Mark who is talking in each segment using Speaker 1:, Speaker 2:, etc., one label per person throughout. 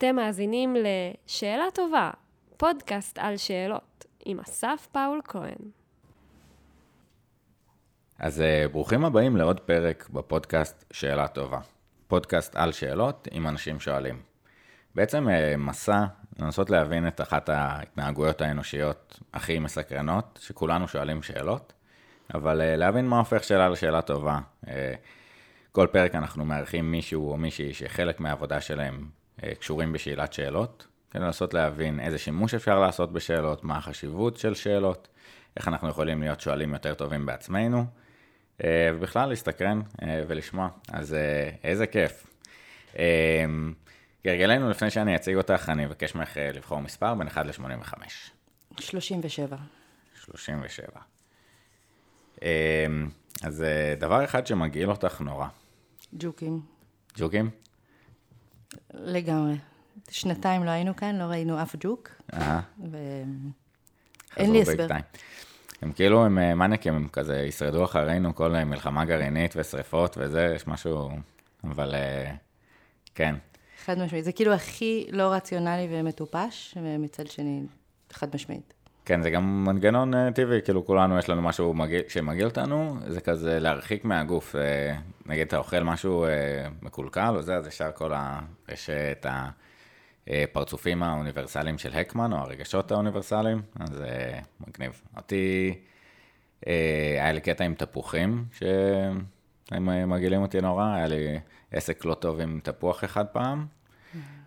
Speaker 1: אתם מאזינים ל"שאלה טובה", פודקאסט על שאלות, עם אסף פאול כהן.
Speaker 2: אז אה, ברוכים הבאים לעוד פרק בפודקאסט שאלה טובה. פודקאסט על שאלות עם אנשים שואלים. בעצם אה, מסע לנסות להבין את אחת ההתנהגויות האנושיות הכי מסקרנות, שכולנו שואלים שאלות, אבל אה, להבין מה הופך שאלה לשאלה טובה. כל פרק אנחנו מארחים מישהו או מישהי שחלק מהעבודה שלהם קשורים בשאלת שאלות, כדי לנסות להבין איזה שימוש אפשר לעשות בשאלות, מה החשיבות של שאלות, איך אנחנו יכולים להיות שואלים יותר טובים בעצמנו, אה, ובכלל להסתקרן אה, ולשמוע, אז אה, איזה כיף. כהרגלנו, לפני שאני אציג אותך, אני אבקש ממך לבחור מספר בין 1 ל-85.
Speaker 1: 37.
Speaker 2: 37. אז דבר אחד שמגעיל אותך נורא.
Speaker 1: ג'וקים.
Speaker 2: ג'וקים?
Speaker 1: לגמרי. שנתיים לא היינו כאן, לא ראינו אף ג'וק.
Speaker 2: אהה.
Speaker 1: ואין לי הסבר.
Speaker 2: הם כאילו, הם אה, מניאקים, הם כזה ישרדו אחרינו כל אה, מלחמה גרעינית ושריפות וזה, יש משהו, אבל אה, כן.
Speaker 1: חד משמעית, זה כאילו הכי לא רציונלי ומטופש, ומצד שני, חד משמעית.
Speaker 2: כן, זה גם מנגנון טבעי, כאילו כולנו יש לנו משהו מגיל, שמגעיל אותנו, זה כזה להרחיק מהגוף. נגיד אתה אוכל משהו מקולקל או זה, אז ישר כל ה... יש את הפרצופים האוניברסליים של הקמן, או הרגשות האוניברסליים, אז זה מגניב. אותי, היה לי קטע עם תפוחים, שהם מגעילים אותי נורא, היה לי עסק לא טוב עם תפוח אחד פעם.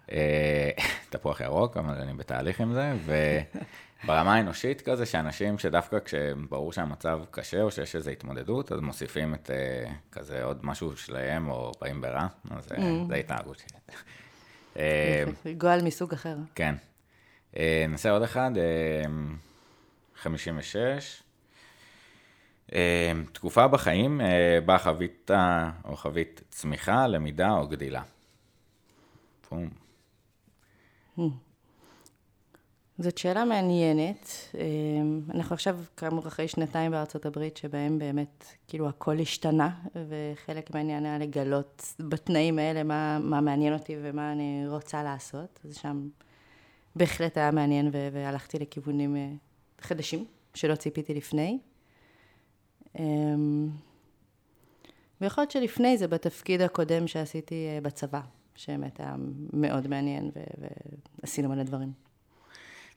Speaker 2: תפוח ירוק, אבל אני בתהליך עם זה, וברמה האנושית כזה, שאנשים שדווקא כשברור שהמצב קשה, או שיש איזו התמודדות, אז מוסיפים את כזה עוד משהו שלהם, או באים ברע, אז זה התנהגות שלי.
Speaker 1: אה, גועל מסוג אחר.
Speaker 2: כן. אה, נעשה עוד אחד, 56. אה, תקופה בחיים בה חווית או חווית צמיחה, למידה או גדילה. פום.
Speaker 1: זאת שאלה מעניינת. אמ, אנחנו עכשיו, כאמור, אחרי שנתיים בארצות הברית, שבהם באמת, כאילו, הכל השתנה, וחלק מהעניין היה לגלות בתנאים האלה מה, מה מעניין אותי ומה אני רוצה לעשות. אז שם בהחלט היה מעניין, והלכתי לכיוונים אה, חדשים, שלא ציפיתי לפני. אמ, ויכול להיות שלפני זה, בתפקיד הקודם שעשיתי אה, בצבא, שבאמת היה מאוד מעניין, ועשינו מלא דברים.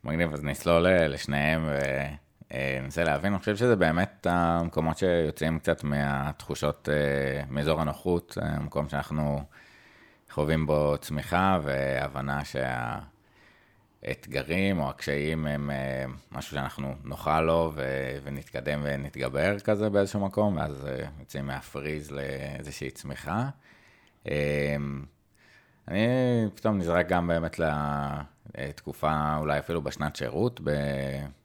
Speaker 2: מגניב, אז נסלול אה, לשניהם וננסה להבין. אני חושב שזה באמת המקומות שיוצאים קצת מהתחושות, אה, מאזור הנוחות, אה, המקום שאנחנו חווים בו צמיחה והבנה שהאתגרים או הקשיים הם משהו שאנחנו נוכל לו ונתקדם ונתגבר כזה באיזשהו מקום, ואז יוצאים מהפריז לאיזושהי צמיחה. אני פתאום נזרק גם באמת לתקופה, אולי אפילו בשנת שירות,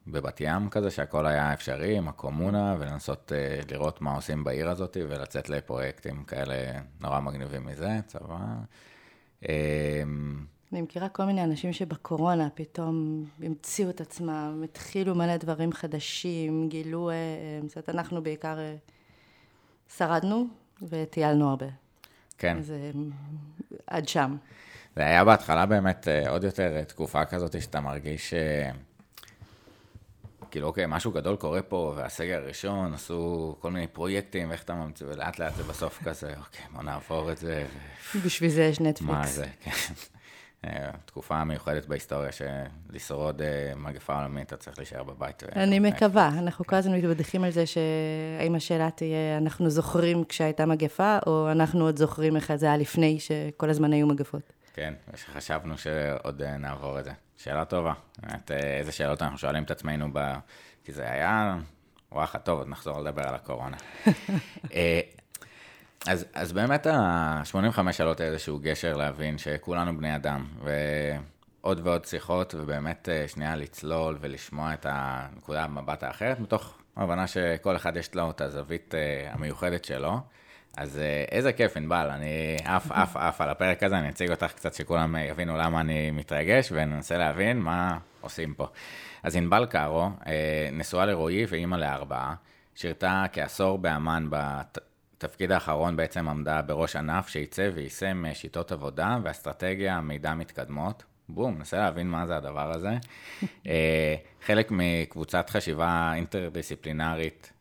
Speaker 2: בבת ים כזה, שהכל היה אפשרי עם הקומונה, ולנסות אה, לראות מה עושים בעיר הזאת, ולצאת לפרויקטים כאלה נורא מגניבים מזה, צבא. אמ,
Speaker 1: אני מכירה כל מיני אנשים שבקורונה פתאום המציאו את עצמם, התחילו מלא דברים חדשים, גילו, אה, אה, זאת אנחנו בעיקר שרדנו וטיילנו הרבה.
Speaker 2: כן.
Speaker 1: אז עד שם.
Speaker 2: זה היה בהתחלה באמת אה, עוד יותר אה, תקופה כזאת שאתה מרגיש אה, כאילו, אוקיי, משהו גדול קורה פה, והסגר הראשון עשו כל מיני פרויקטים, ואיך אתה ממציא, ולאט לאט זה בסוף כזה, אוקיי, בוא נעבור את זה.
Speaker 1: בשביל זה יש נטפליקס.
Speaker 2: מה זה, כן. תקופה מיוחדת בהיסטוריה שלשרוד מגפה עולמית, אתה צריך להישאר בבית.
Speaker 1: אני מקווה, אנחנו כל הזמן מתבדחים על זה שהאם השאלה תהיה, אנחנו זוכרים כשהייתה מגפה, או אנחנו עוד זוכרים איך זה היה לפני שכל הזמן היו מגפות.
Speaker 2: כן, ושחשבנו שעוד אה, נעבור את זה. שאלה טובה. באמת, אה, איזה שאלות אנחנו שואלים את עצמנו, ב... כי זה היה... וואחה, טוב, עוד נחזור לדבר על הקורונה. אה, אז, אז באמת ה-85 שאלות זה איזשהו גשר להבין שכולנו בני אדם, ועוד ועוד שיחות, ובאמת שנייה לצלול ולשמוע את הנקודה המבט האחרת, מתוך הבנה שכל אחד יש לו את הזווית המיוחדת שלו. אז אה, איזה כיף, ענבל, אני עף, עף, עף על הפרק הזה, אני אציג אותך קצת שכולם יבינו למה אני מתרגש, וננסה להבין מה עושים פה. אז ענבל קארו, אה, נשואה לרועי ואימא לארבעה, שירתה כעשור באמ"ן בתפקיד האחרון בעצם עמדה בראש ענף שייצא ויישם שיטות עבודה ואסטרטגיה מידע מתקדמות. בום, ננסה להבין מה זה הדבר הזה. חלק מקבוצת חשיבה אינטרדיסציפלינרית,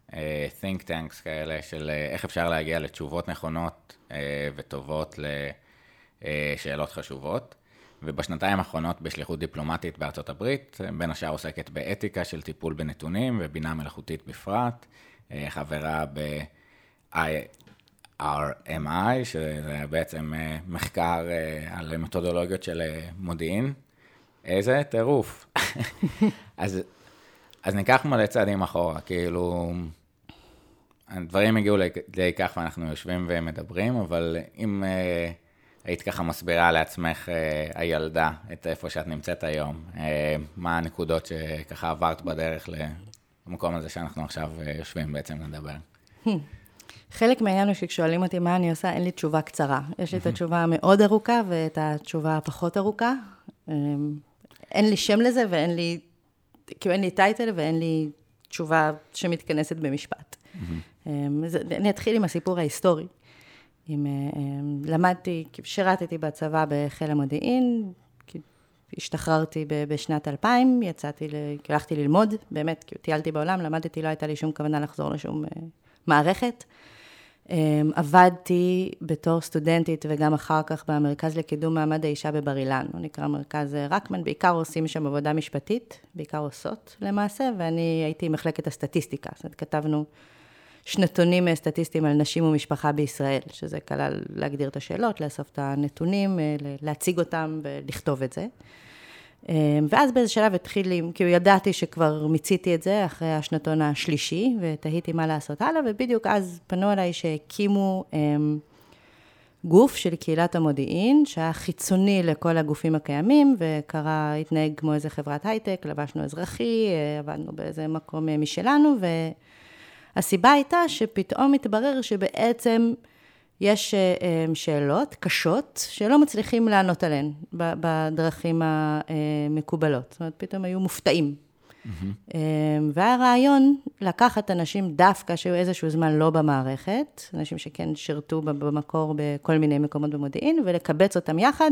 Speaker 2: think tanks כאלה, של איך אפשר להגיע לתשובות נכונות וטובות לשאלות חשובות. ובשנתיים האחרונות בשליחות דיפלומטית בארצות הברית, בין השאר עוסקת באתיקה של טיפול בנתונים ובינה מלאכותית בפרט, חברה ב-IRMI, שזה בעצם מחקר על מתודולוגיות של מודיעין. איזה טירוף. אז, אז ניקח מלא צעדים אחורה, כאילו, הדברים הגיעו לידי כך ואנחנו יושבים ומדברים, אבל אם... היית ככה מסבירה לעצמך, אה, הילדה, את איפה שאת נמצאת היום, אה, מה הנקודות שככה עברת בדרך למקום הזה שאנחנו עכשיו אה, יושבים בעצם לדבר.
Speaker 1: חלק מהעניין הוא שכששואלים אותי מה אני עושה, אין לי תשובה קצרה. יש לי את התשובה המאוד ארוכה ואת התשובה הפחות ארוכה. אין לי שם לזה ואין לי, כאילו אין לי טייטל ואין לי תשובה שמתכנסת במשפט. אני אתחיל עם הסיפור ההיסטורי. עם, אה, אה, למדתי, שירתתי בצבא בחיל המודיעין, השתחררתי בשנת 2000, יצאתי, הלכתי ללמוד, באמת, כי טיילתי בעולם, למדתי, לא הייתה לי שום כוונה לחזור לשום אה, מערכת. עבדתי בתור סטודנטית וגם אחר כך במרכז לקידום מעמד האישה בבר אילן, הוא נקרא מרכז רקמן, בעיקר עושים שם עבודה משפטית, בעיקר עושות למעשה, ואני הייתי מחלקת הסטטיסטיקה, זאת אומרת, כתבנו שנתונים סטטיסטיים על נשים ומשפחה בישראל, שזה כלל להגדיר את השאלות, לאסוף את הנתונים, אה, להציג אותם ולכתוב את זה. אה, ואז באיזה שלב התחיל לי, כאילו ידעתי שכבר מיציתי את זה אחרי השנתון השלישי, ותהיתי מה לעשות הלאה, ובדיוק אז פנו אליי שהקימו אה, גוף של קהילת המודיעין, שהיה חיצוני לכל הגופים הקיימים, וקרא, התנהג כמו איזה חברת הייטק, לבשנו אזרחי, עבדנו באיזה מקום משלנו, ו... הסיבה הייתה שפתאום התברר שבעצם יש אה, אה, שאלות קשות שלא מצליחים לענות עליהן בדרכים המקובלות. זאת אומרת, פתאום היו מופתעים. Mm-hmm. והיה רעיון לקחת אנשים דווקא שהיו איזשהו זמן לא במערכת, אנשים שכן שירתו במקור בכל מיני מקומות במודיעין, ולקבץ אותם יחד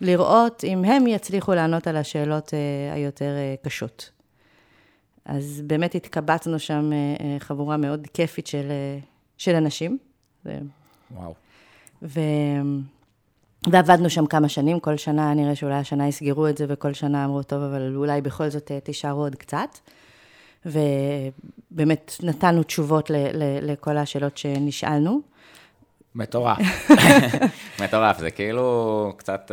Speaker 1: ולראות אם הם יצליחו לענות על השאלות היותר קשות. אז באמת התקבצנו שם אה, אה, חבורה מאוד כיפית של, אה, של אנשים.
Speaker 2: וואו.
Speaker 1: ו... ועבדנו שם כמה שנים, כל שנה, נראה שאולי השנה יסגרו את זה, וכל שנה אמרו, טוב, אבל אולי בכל זאת תישארו עוד קצת. ובאמת נתנו תשובות ל, ל, לכל השאלות שנשאלנו.
Speaker 2: מטורף. מטורף, זה כאילו קצת...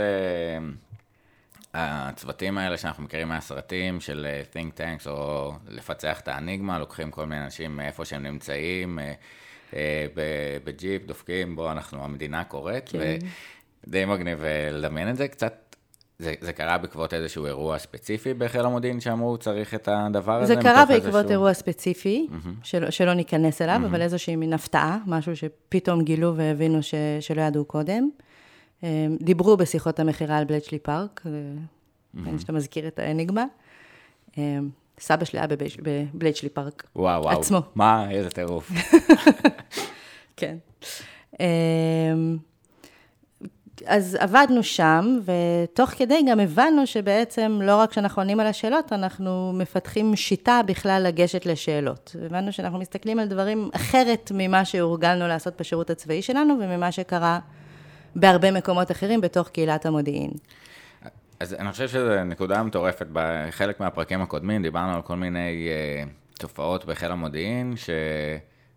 Speaker 2: הצוותים האלה שאנחנו מכירים מהסרטים של אה, think tanks, או לפצח את האניגמה, לוקחים כל מיני אנשים מאיפה שהם נמצאים, אה, אה, בג'יפ, דופקים, בו אנחנו, המדינה קורית, כן. ודי מגניב לדמיין את זה. קצת, זה, זה קרה בעקבות איזשהו אירוע ספציפי בחיל המודיעין שאמרו, צריך את הדבר הזה?
Speaker 1: זה קרה בעקבות איזשהו... אירוע ספציפי, mm-hmm. שלא, שלא ניכנס אליו, mm-hmm. אבל איזושהי מין הפתעה, משהו שפתאום גילו והבינו ש, שלא ידעו קודם. דיברו בשיחות המכירה על בלצ'לי פארק, mm-hmm. שאתה מזכיר את האניגמה. אמ, סבא שלי היה בבלצ'לי פארק.
Speaker 2: וואו, וואו.
Speaker 1: עצמו.
Speaker 2: מה, איזה טירוף.
Speaker 1: כן. אמ, אז עבדנו שם, ותוך כדי גם הבנו שבעצם לא רק שאנחנו עונים על השאלות, אנחנו מפתחים שיטה בכלל לגשת לשאלות. הבנו שאנחנו מסתכלים על דברים אחרת ממה שהורגלנו לעשות בשירות הצבאי שלנו, וממה שקרה בהרבה מקומות אחרים בתוך קהילת המודיעין.
Speaker 2: אז אני חושב שזו נקודה מטורפת. בחלק מהפרקים הקודמים דיברנו על כל מיני uh, תופעות בחיל המודיעין,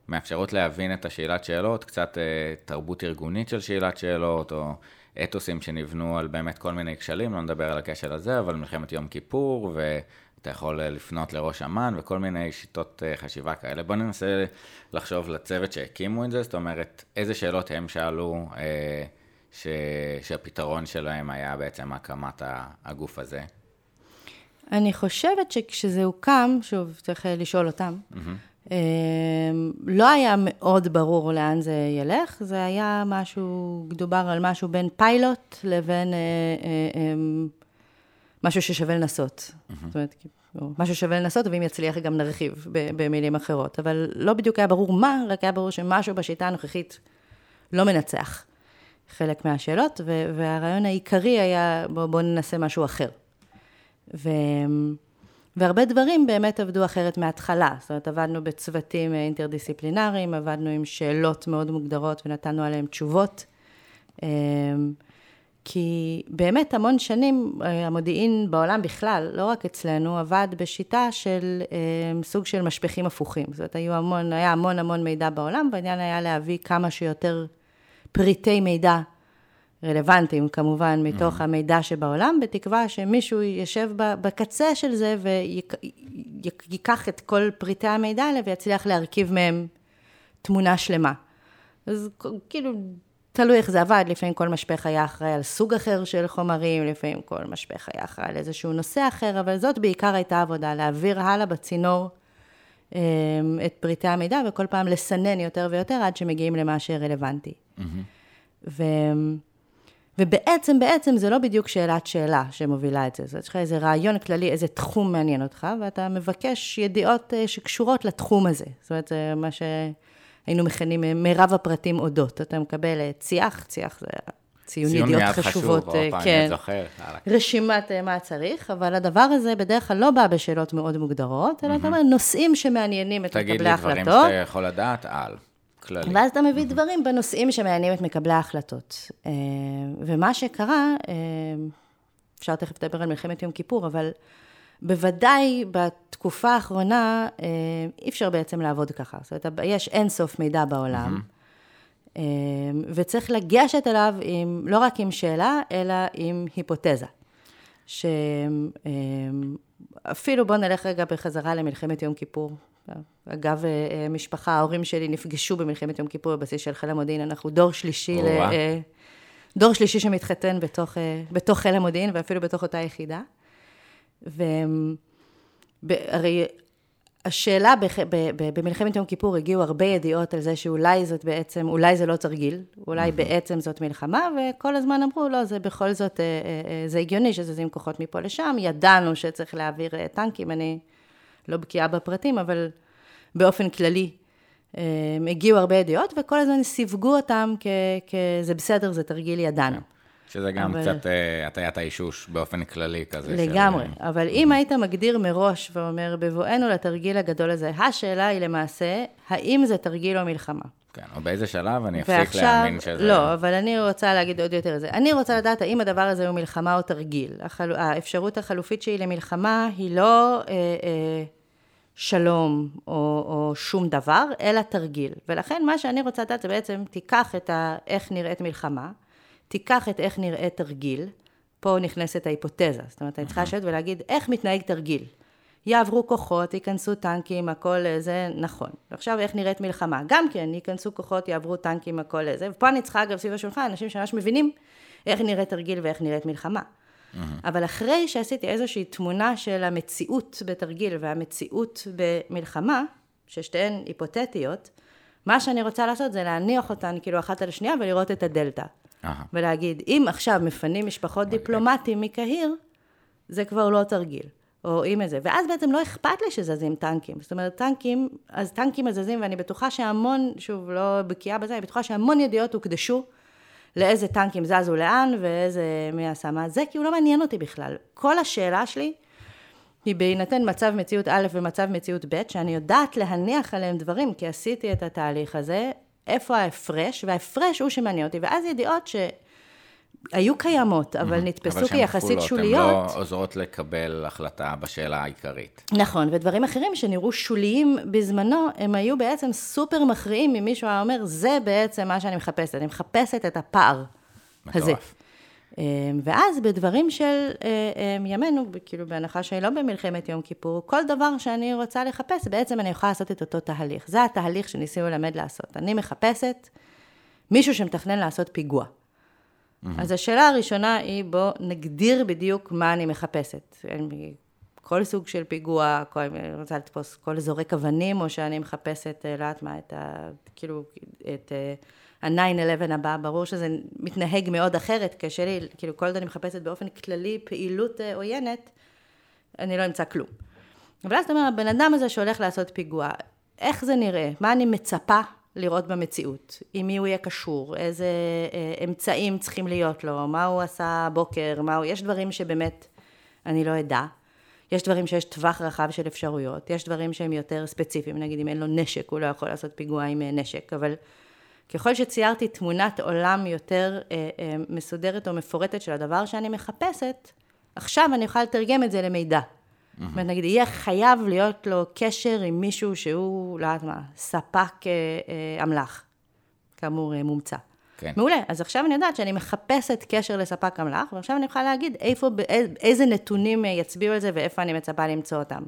Speaker 2: שמאפשרות להבין את השאלת שאלות, קצת uh, תרבות ארגונית של שאלת שאלות, או אתוסים שנבנו על באמת כל מיני כשלים, לא נדבר על הכשל הזה, אבל מלחמת יום כיפור, ואתה יכול לפנות לראש אמ"ן, וכל מיני שיטות uh, חשיבה כאלה. בואו ננסה לחשוב לצוות שהקימו את זה, זאת אומרת, איזה שאלות הם שאלו, uh, ש... שהפתרון שלהם היה בעצם הקמת הגוף הזה?
Speaker 1: אני חושבת שכשזה הוקם, שוב, צריך לשאול אותם, mm-hmm. לא היה מאוד ברור לאן זה ילך, זה היה משהו, דובר על משהו בין פיילוט לבין אה, אה, משהו ששווה לנסות. Mm-hmm. זאת אומרת, או משהו שווה לנסות, ואם יצליח גם נרחיב במילים אחרות. אבל לא בדיוק היה ברור מה, רק היה ברור שמשהו בשיטה הנוכחית לא מנצח חלק מהשאלות, והרעיון העיקרי היה, בואו בוא ננסה משהו אחר. ו... והרבה דברים באמת עבדו אחרת מההתחלה. זאת אומרת, עבדנו בצוותים אינטרדיסציפלינריים, עבדנו עם שאלות מאוד מוגדרות ונתנו עליהן תשובות. אמ, כי באמת המון שנים אה, המודיעין בעולם בכלל, לא רק אצלנו, עבד בשיטה של סוג של משפכים הפוכים. זאת אומרת, המון, היה המון המון מידע בעולם, והעניין היה להביא כמה שיותר פריטי מידע רלוונטיים כמובן מתוך mm. המידע שבעולם, בתקווה שמישהו יושב בקצה של זה וייקח את כל פריטי המידע האלה ויצליח להרכיב מהם תמונה שלמה. אז כאילו, תלוי איך זה עבד, לפעמים כל משפך היה אחראי על סוג אחר של חומרים, לפעמים כל משפך היה אחראי על איזשהו נושא אחר, אבל זאת בעיקר הייתה עבודה, להעביר הלאה בצינור אמ, את פריטי המידע, וכל פעם לסנן יותר ויותר עד שמגיעים למה שרלוונטי. Mm-hmm. ו... ובעצם, בעצם זה לא בדיוק שאלת שאלה שמובילה את זה. זאת אומרת, יש לך איזה רעיון כללי, איזה תחום מעניין אותך, ואתה מבקש ידיעות אה, שקשורות לתחום הזה. זאת אומרת, זה מה שהיינו מכנים אה, מירב הפרטים אודות. אתה מקבל אה, צי"ח, צי"ח זה ציון ידיעות חשובות,
Speaker 2: ציון חשוב, כן, אני זוכר.
Speaker 1: רשימת מה צריך, אבל הדבר הזה בדרך כלל לא בא בשאלות מאוד מוגדרות, אלא אתה אומר, נושאים שמעניינים את מקבלי ההחלטות.
Speaker 2: תגיד לי דברים שאתה יכול לדעת על.
Speaker 1: כללי. ואז אתה מביא דברים בנושאים שמעניינים את מקבלי ההחלטות. אה, ומה שקרה, אה, אפשר תכף לדבר על מלחמת יום כיפור, אבל בוודאי בתקופה האחרונה אה, אי אפשר בעצם לעבוד ככה. זאת אומרת, יש אינסוף מידע בעולם, וצריך לגשת אליו עם, לא רק עם שאלה, אלא עם היפותזה. שאפילו בואו נלך רגע בחזרה למלחמת יום כיפור, אגב, אה, אה, משפחה, ההורים שלי נפגשו במלחמת יום כיפור בבסיס של חיל המודיעין, אנחנו דור שלישי, ל, אה, דור שלישי שמתחתן בתוך, בתוך חיל המודיעין ואפילו בתוך אותה יחידה. והרי השאלה במלחמת יום כיפור הגיעו הרבה ידיעות על זה שאולי זאת בעצם, אולי זה לא תרגיל, אולי בעצם זאת מלחמה, וכל הזמן אמרו, לא, זה בכל זאת, זה הגיוני שזזים כוחות מפה לשם, ידענו שצריך להעביר טנקים, אני... לא בקיאה בפרטים, אבל באופן כללי. הם אה, הגיעו הרבה ידיעות, וכל הזמן סיווגו אותם כזה בסדר, זה תרגיל ידענו. כן.
Speaker 2: שזה גם אבל... קצת אה, הטיית האישוש באופן כללי כזה.
Speaker 1: לגמרי, של... אבל אם היית מגדיר מראש ואומר, בבואנו לתרגיל הגדול הזה, השאלה היא למעשה, האם זה תרגיל או מלחמה?
Speaker 2: כן, או באיזה שלב אני אפסיק ועכשיו, להאמין שזה...
Speaker 1: לא, אבל אני רוצה להגיד עוד יותר את זה. אני רוצה לדעת האם הדבר הזה הוא מלחמה או תרגיל. החל... האפשרות החלופית שלי למלחמה היא לא... אה, אה, שלום או, או שום דבר, אלא תרגיל. ולכן מה שאני רוצה לדעת זה בעצם, תיקח את ה, איך נראית מלחמה, תיקח את איך נראית תרגיל, פה נכנסת ההיפותזה, זאת אומרת, אני צריכה לשבת ולהגיד, איך מתנהג תרגיל? יעברו כוחות, ייכנסו טנקים, הכל זה נכון. ועכשיו איך נראית מלחמה? גם כן, ייכנסו כוחות, יעברו טנקים, הכל זה. ופה אני צריכה, אגב, סביב השולחן, אנשים שממש מבינים איך נראית תרגיל ואיך נראית מלחמה. אבל אחרי שעשיתי איזושהי תמונה של המציאות בתרגיל והמציאות במלחמה, ששתיהן היפותטיות, מה שאני רוצה לעשות זה להניח אותן כאילו אחת על השנייה ולראות את הדלתא. ולהגיד, אם עכשיו מפנים משפחות okay. דיפלומטים מקהיר, זה כבר לא תרגיל. או אם איזה, ואז בעצם לא אכפת לי שזזים טנקים. זאת אומרת, טנקים, אז טנקים מזזים, ואני בטוחה שהמון, שוב, לא בקיאה בזה, אני בטוחה שהמון ידיעות הוקדשו לאיזה טנקים זזו לאן ואיזה, מי עשה מה. זה, כי הוא לא מעניין אותי בכלל. כל השאלה שלי היא בהינתן מצב מציאות א' ומצב מציאות ב', שאני יודעת להניח עליהם דברים, כי עשיתי את התהליך הזה, איפה ההפרש, וההפרש הוא שמעניין אותי, ואז ידיעות ש... היו קיימות, אבל נתפסו כיחסית שוליות.
Speaker 2: אבל שהן כפולות, הן לא עוזרות לקבל החלטה בשאלה העיקרית.
Speaker 1: נכון, ודברים אחרים שנראו שוליים בזמנו, הם היו בעצם סופר מכריעים אם מישהו היה אומר, זה בעצם מה שאני מחפשת, אני מחפשת את הפער הזה. מטורף. אמ, ואז בדברים של אה, אמ, ימינו, כאילו בהנחה שאני לא במלחמת יום כיפור, כל דבר שאני רוצה לחפש, בעצם אני יכולה לעשות את אותו תהליך. זה התהליך שניסינו ללמד לעשות. אני מחפשת מישהו שמתכנן לעשות פיגוע. Mm-hmm. אז השאלה הראשונה היא, בוא נגדיר בדיוק מה אני מחפשת. כל סוג של פיגוע, כל, אני רוצה לתפוס כל זורק אבנים, או שאני מחפשת, אה, לא יודעת מה, את ה... כאילו, את ה-9-11 הבא, ברור שזה מתנהג מאוד אחרת, קשה לי, כאילו, כל עוד אני מחפשת באופן כללי פעילות אה, עוינת, אני לא אמצא כלום. אבל אז אתה אומר, הבן אדם הזה שהולך לעשות פיגוע, איך זה נראה? מה אני מצפה לראות במציאות? עם מי הוא יהיה קשור? איזה אה, אמצעים צריכים להיות לו? מה הוא עשה הבוקר? מה הוא... יש דברים שבאמת אני לא אדע. יש דברים שיש טווח רחב של אפשרויות. יש דברים שהם יותר ספציפיים. נגיד, אם אין לו נשק, הוא לא יכול לעשות פיגוע עם אה, נשק. אבל ככל שציירתי תמונת עולם יותר אה, אה, מסודרת או מפורטת של הדבר שאני מחפשת, עכשיו אני יכולה לתרגם את זה למידע. זאת אומרת, נגיד, יהיה חייב להיות לו קשר עם מישהו שהוא, לא יודעת מה, ספק אה, אה, אמל"ח, כאמור, אה, מומצא.
Speaker 2: כן.
Speaker 1: מעולה. אז עכשיו אני יודעת שאני מחפשת קשר לספק אמל"ח, ועכשיו אני יכולה להגיד איפה, איזה נתונים אה, יצביעו על זה ואיפה אני מצפה למצוא אותם.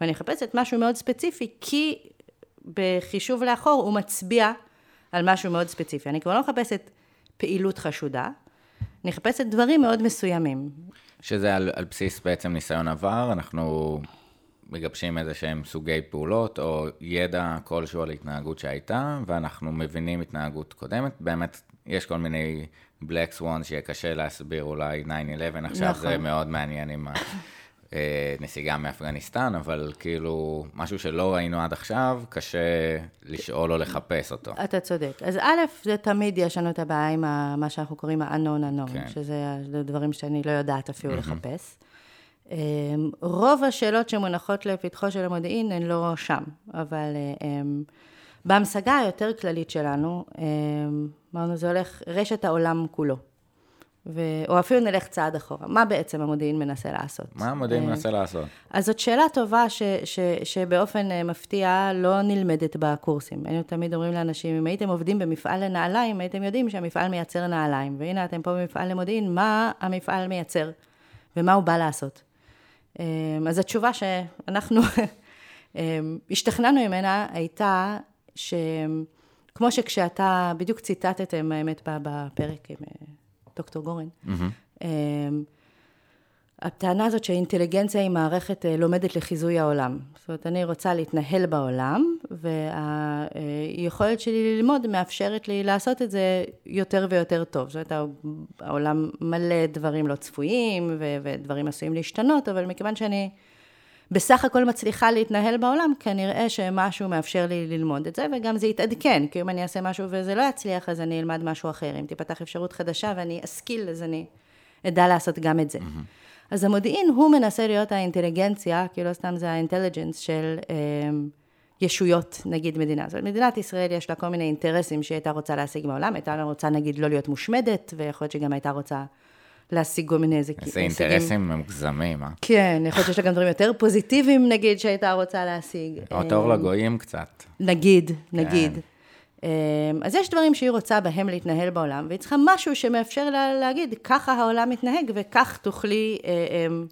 Speaker 1: ואני מחפשת משהו מאוד ספציפי, כי בחישוב לאחור הוא מצביע על משהו מאוד ספציפי. אני כבר לא מחפשת פעילות חשודה, אני מחפשת דברים מאוד מסוימים.
Speaker 2: שזה על, על בסיס בעצם ניסיון עבר, אנחנו מגבשים איזה שהם סוגי פעולות או ידע כלשהו על התנהגות שהייתה, ואנחנו מבינים התנהגות קודמת. באמת, יש כל מיני black swan שיהיה קשה להסביר אולי 9-11, עכשיו נכון. זה מאוד מעניין עם אה, נסיגה מאפגניסטן, אבל כאילו, משהו שלא ראינו עד עכשיו, קשה לשאול או לחפש אותו.
Speaker 1: אתה צודק. אז א', זה תמיד יש לנו את הבעיה עם מה שאנחנו קוראים ה-unknown unknown, כן. שזה דברים שאני לא יודעת אפילו לחפש. אמ, רוב השאלות שמונחות לפתחו של המודיעין הן לא שם, אבל אמ, בהמשגה היותר כללית שלנו, אמ, אמרנו, זה הולך רשת העולם כולו. ו... או אפילו נלך צעד אחורה. מה בעצם המודיעין מנסה לעשות?
Speaker 2: מה המודיעין מנסה לעשות?
Speaker 1: אז זאת שאלה טובה ש... ש... שבאופן אה, מפתיע לא נלמדת בקורסים. היינו תמיד אומרים לאנשים, אם הייתם עובדים במפעל לנעליים, הייתם יודעים שהמפעל מייצר נעליים. והנה אתם פה במפעל למודיעין, מה המפעל מייצר? ומה הוא בא לעשות? אמ, אז התשובה שאנחנו השתכנענו ממנה הייתה שכמו שכשאתה, בדיוק ציטטתם האמת בפרק עם אה, דוקטור גורן, mm-hmm. הטענה הזאת שהאינטליגנציה היא מערכת אה, לומדת לחיזוי העולם. זאת אומרת, אני רוצה להתנהל בעולם, והיכולת שלי ללמוד מאפשרת לי לעשות את זה יותר ויותר טוב. זאת אומרת, העולם מלא דברים לא צפויים, ודברים עשויים להשתנות, אבל מכיוון שאני בסך הכל מצליחה להתנהל בעולם, כנראה שמשהו מאפשר לי ללמוד את זה, וגם זה יתעדכן, כי אם אני אעשה משהו וזה לא יצליח, אז אני אלמד משהו אחר. אם תיפתח אפשרות חדשה ואני אשכיל, אז אני אדע לעשות גם את זה. Mm-hmm. אז המודיעין הוא מנסה להיות האינטליגנציה, כי לא סתם זה האינטליג'נס של אה, ישויות, נגיד מדינה. זאת אומרת, מדינת ישראל יש לה כל מיני אינטרסים שהיא הייתה רוצה להשיג בעולם, הייתה רוצה נגיד לא להיות מושמדת, ויכול להיות שגם הייתה רוצה להשיג כל מיני
Speaker 2: איזה... איזה אינטרסים מוגזמים, אה?
Speaker 1: כן, יכול להיות שיש לה גם דברים יותר פוזיטיביים, נגיד, שהייתה רוצה להשיג.
Speaker 2: או טוב אה, לגויים קצת.
Speaker 1: נגיד, נגיד. כן. אמ, אז יש דברים שהיא רוצה בהם להתנהל בעולם, והיא צריכה משהו שמאפשר לה להגיד, ככה העולם מתנהג, וכך תוכלי אה, אמ,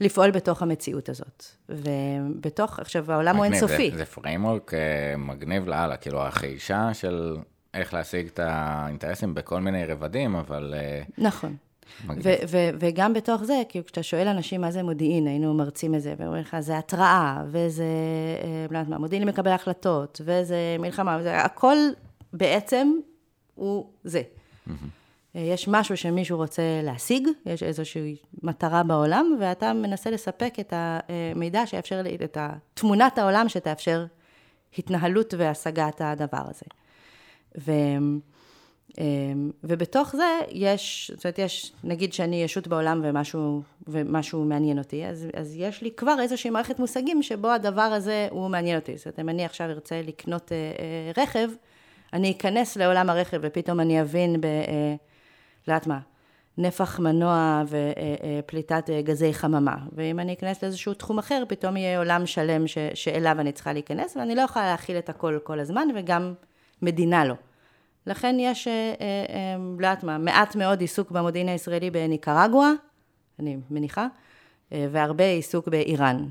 Speaker 1: לפעול בתוך המציאות הזאת. ובתוך, עכשיו, העולם הוא אינסופי.
Speaker 2: זה, זה framework אה, מגניב לאללה, כאילו הגישה של איך להשיג את האינטרסים בכל מיני רבדים, אבל... אה,
Speaker 1: נכון. וגם בתוך זה, כאילו, כשאתה שואל אנשים מה זה מודיעין, היינו מרצים את זה, ואומרים לך, זה התראה, וזה, אה, לא יודעת מה, מודיעין למקבל החלטות, וזה מלחמה, וזה, הכל בעצם הוא זה. יש משהו שמישהו רוצה להשיג, יש איזושהי מטרה בעולם, ואתה מנסה לספק את המידע שיאפשר, את תמונת העולם שתאפשר התנהלות והשגת הדבר הזה. ו... אמ, ובתוך זה יש, זאת אומרת, יש, נגיד שאני ישות בעולם ומשהו, ומשהו מעניין אותי, אז, אז יש לי כבר איזושהי מערכת מושגים שבו הדבר הזה הוא מעניין אותי. זאת אומרת, אם אני עכשיו ארצה לקנות אה, אה, רכב, אני אכנס לעולם הרכב ופתאום אני אבין ב... אה, לא יודעת מה, נפח מנוע ופליטת אה, אה, גזי חממה. ואם אני אכנס לאיזשהו תחום אחר, פתאום יהיה עולם שלם ש, שאליו אני צריכה להיכנס, ואני לא יכולה להכיל את הכל כל הזמן, וגם מדינה לא. לכן יש, אה, אה, אה, לא יודעת מה, מעט מאוד עיסוק במודיעין הישראלי בניקרגואה, אני מניחה, והרבה עיסוק באיראן,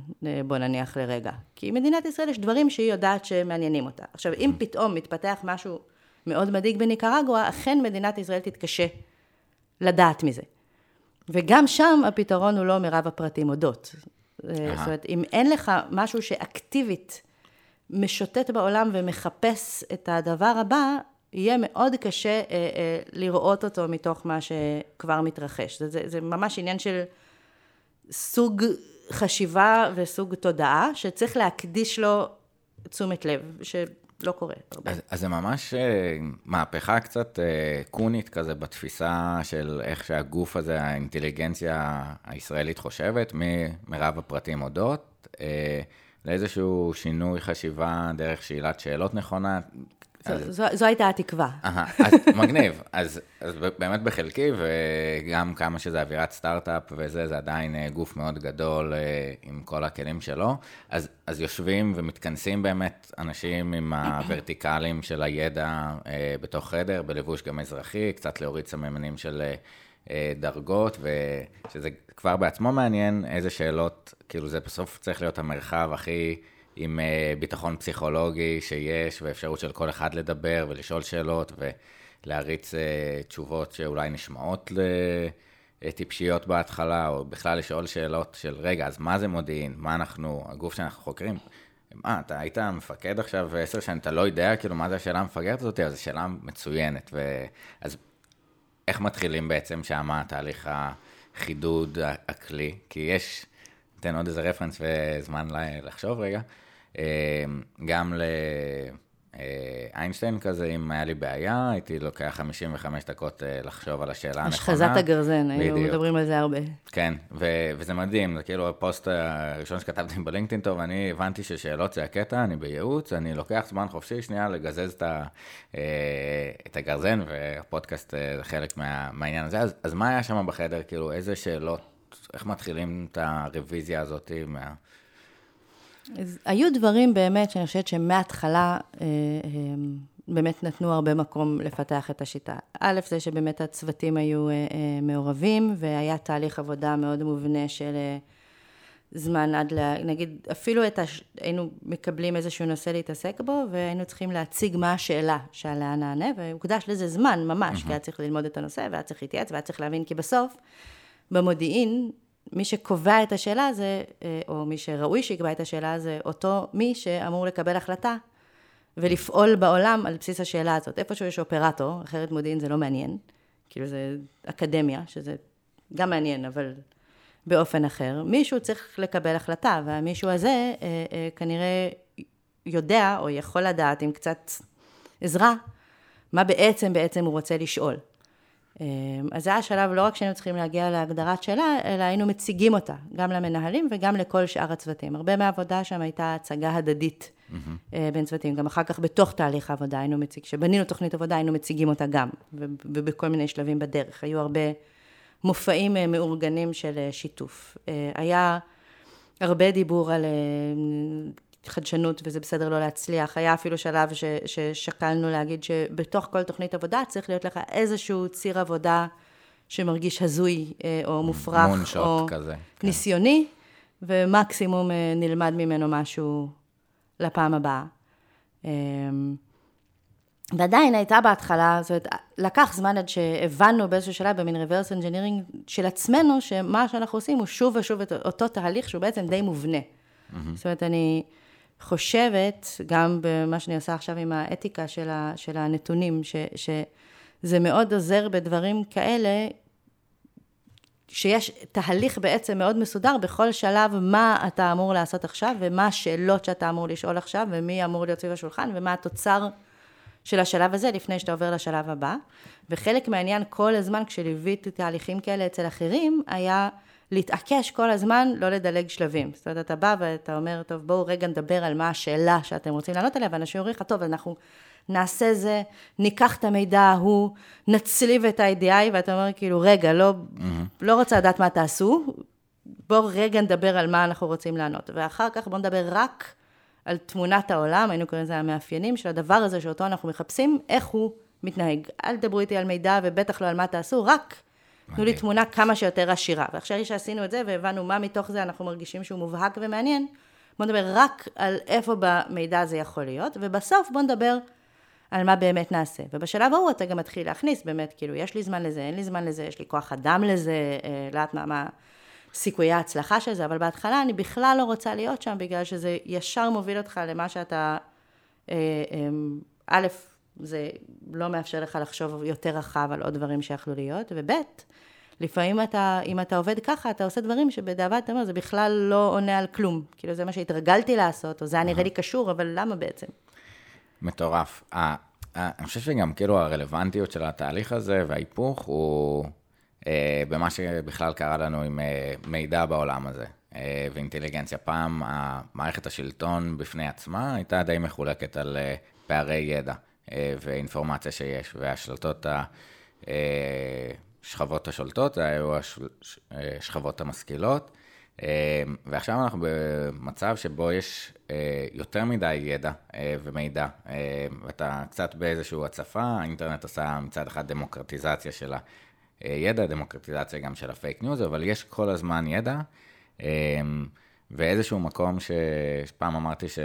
Speaker 1: בוא נניח לרגע. כי מדינת ישראל יש דברים שהיא יודעת שמעניינים אותה. עכשיו, אם פתאום מתפתח משהו מאוד מדאיג בניקרגואה, אכן מדינת ישראל תתקשה לדעת מזה. וגם שם הפתרון הוא לא מרב הפרטים אודות. זאת אומרת, אם אין לך משהו שאקטיבית משוטט בעולם ומחפש את הדבר הבא, יהיה מאוד קשה אה, אה, לראות אותו מתוך מה שכבר מתרחש. זה, זה, זה ממש עניין של סוג חשיבה וסוג תודעה שצריך להקדיש לו תשומת לב, שלא קורה הרבה.
Speaker 2: אז, אז זה ממש אה, מהפכה קצת אה, קונית כזה בתפיסה של איך שהגוף הזה, האינטליגנציה הישראלית חושבת, מרב הפרטים אודות. אה, לאיזשהו שינוי חשיבה דרך שאלת שאלות נכונה,
Speaker 1: אז... זו, זו הייתה התקווה.
Speaker 2: אז מגניב. אז, אז באמת בחלקי, וגם כמה שזה אווירת סטארט-אפ וזה, זה עדיין אה, גוף מאוד גדול אה, עם כל הכלים שלו. אז, אז יושבים ומתכנסים באמת אנשים עם הוורטיקלים של הידע אה, בתוך חדר, בלבוש גם אזרחי, קצת להוריד סממנים של דרגות, ושזה כבר בעצמו מעניין איזה שאלות, כאילו זה בסוף צריך להיות המרחב הכי... עם uh, ביטחון פסיכולוגי שיש, ואפשרות של כל אחד לדבר ולשאול שאלות, ולהריץ uh, תשובות שאולי נשמעות לטיפשיות בהתחלה, או בכלל לשאול שאלות של, רגע, אז מה זה מודיעין? מה אנחנו, הגוף שאנחנו חוקרים? מה, אתה היית מפקד עכשיו עשר שנים, אתה לא יודע כאילו מה זה השאלה המפגרת הזאת? אז זו שאלה מצוינת. ו... אז איך מתחילים בעצם שמה תהליך החידוד הכלי? כי יש, ניתן עוד איזה רפרנס וזמן לחשוב רגע. אמ, גם לאיינשטיין כזה, אם היה לי בעיה, הייתי לוקח 55 דקות אה, לחשוב על השאלה הנכונה.
Speaker 1: השחזת הגרזן, היינו מדברים על זה הרבה.
Speaker 2: כן, ו- וזה מדהים, זה כאילו הפוסט הראשון שכתבתי בלינקדאין טוב, אני הבנתי ששאלות זה הקטע, אני בייעוץ, אני לוקח זמן חופשי שנייה לגזז את, ה- אה, את הגרזן, והפודקאסט אה, זה חלק מה- מהעניין הזה. אז, אז מה היה שם בחדר, כאילו, איזה שאלות, איך מתחילים את הרוויזיה הזאת מה...
Speaker 1: אז היו דברים באמת שאני חושבת שמההתחלה אה, אה, באמת נתנו הרבה מקום לפתח את השיטה. א', זה שבאמת הצוותים היו אה, מעורבים, והיה תהליך עבודה מאוד מובנה של זמן עד ל... נגיד, אפילו את הש... היינו מקבלים איזשהו נושא להתעסק בו, והיינו צריכים להציג מה השאלה שעליה נענה, והוקדש לזה זמן ממש, mm-hmm. כי היה צריך ללמוד את הנושא, והיה צריך להתייעץ, והיה צריך להבין, כי בסוף, במודיעין, מי שקובע את השאלה זה, אה, או מי שראוי שיקבע את השאלה זה אותו מי שאמור לקבל החלטה ולפעול בעולם על בסיס השאלה הזאת. איפשהו יש אופרטור, אחרת מודיעין זה לא מעניין, כאילו זה אקדמיה, שזה גם מעניין, אבל באופן אחר. מישהו צריך לקבל החלטה, והמישהו הזה אה, אה, כנראה יודע, או יכול לדעת עם קצת עזרה, מה בעצם בעצם הוא רוצה לשאול. אמ, אז זה היה שלב לא רק שהיינו צריכים להגיע להגדרת שאלה, אלא היינו מציגים אותה, גם למנהלים וגם לכל שאר הצוותים. הרבה מהעבודה שם הייתה הצגה הדדית mm-hmm. בין צוותים. גם אחר כך בתוך תהליך העבודה היינו מציג, כשבנינו תוכנית עבודה היינו מציגים אותה גם, ובכל מיני שלבים בדרך. היו הרבה מופעים אה, מאורגנים של אה, שיתוף. היה הרבה דיבור על חדשנות וזה בסדר לא להצליח. היה אפילו שלב ש, ששקלנו להגיד שבתוך כל תוכנית עבודה צריך להיות לך איזשהו ציר עבודה שמרגיש הזוי אה, או מופרך, או כזה, כן. ניסיוני, כן. ומקסימום אה, נלמד ממנו משהו לפעם הבאה. אמ, ועדיין הייתה בהתחלה, זאת אומרת, לקח זמן עד שהבנו באיזשהו שלב במין reverse engineering של עצמנו, שמה שאנחנו עושים הוא שוב ושוב את אותו תהליך שהוא בעצם די מובנה. Mm-hmm. זאת אומרת, אני... חושבת, גם במה שאני עושה עכשיו עם האתיקה של, ה, של הנתונים, ש, שזה מאוד עוזר בדברים כאלה, שיש תהליך בעצם מאוד מסודר בכל שלב מה אתה אמור לעשות עכשיו, ומה השאלות שאתה אמור לשאול עכשיו, ומי אמור להיות סביב השולחן, ומה התוצר של השלב הזה לפני שאתה עובר לשלב הבא. וחלק מהעניין כל הזמן כשליוויתי תהליכים כאלה אצל אחרים, היה להתעקש כל הזמן, לא לדלג שלבים. זאת אומרת, אתה בא ואתה אומר, טוב, בואו רגע נדבר על מה השאלה שאתם רוצים לענות עליה, ואנשים אומרים לך, טוב, אנחנו נעשה זה, ניקח את המידע ההוא, נצליב את ה-IDI, ואתה אומר, כאילו, רגע, לא, mm-hmm. לא רוצה לדעת מה תעשו, בואו רגע נדבר על מה אנחנו רוצים לענות. ואחר כך בואו נדבר רק על תמונת העולם, היינו קוראים לזה המאפיינים של הדבר הזה שאותו אנחנו מחפשים, איך הוא מתנהג. אל תדברו איתי על מידע ובטח לא על מה תעשו, רק תנו לי תמונה כמה שיותר עשירה. ועכשיו שעשינו את זה והבנו מה מתוך זה אנחנו מרגישים שהוא מובהק ומעניין, בואו נדבר רק על איפה במידע זה יכול להיות, ובסוף בואו נדבר על מה באמת נעשה. ובשלב ההוא אתה גם מתחיל להכניס באמת, כאילו, יש לי זמן לזה, אין לי זמן לזה, יש לי כוח אדם לזה, אה, לאט מה, מה סיכויי ההצלחה של זה, אבל בהתחלה אני בכלל לא רוצה להיות שם, בגלל שזה ישר מוביל אותך למה שאתה, אה, אה, א', זה לא מאפשר לך לחשוב יותר רחב על עוד דברים שיכלו להיות, וב', לפעמים אתה, אם אתה עובד ככה, אתה עושה דברים שבדיעבד אתה אומר, זה בכלל לא עונה על כלום. כאילו, זה מה שהתרגלתי לעשות, או זה היה נראה לי קשור, אבל למה בעצם?
Speaker 2: מטורף. אני חושב שגם כאילו הרלוונטיות של התהליך הזה וההיפוך הוא אה, במה שבכלל קרה לנו עם אה, מידע בעולם הזה אה, ואינטליגנציה. פעם מערכת השלטון בפני עצמה הייתה די מחולקת על אה, פערי ידע אה, ואינפורמציה שיש, והשלטות ה... אה, שכבות השולטות, היו השכבות המשכילות, אה, ועכשיו אנחנו במצב שבו יש אה, יותר מדי ידע אה, ומידע, ואתה קצת באיזושהי הצפה, האינטרנט עשה מצד אחד דמוקרטיזציה של הידע, דמוקרטיזציה גם של ה fake news, אבל יש כל הזמן ידע, ואיזשהו מקום שפעם אמרתי ש...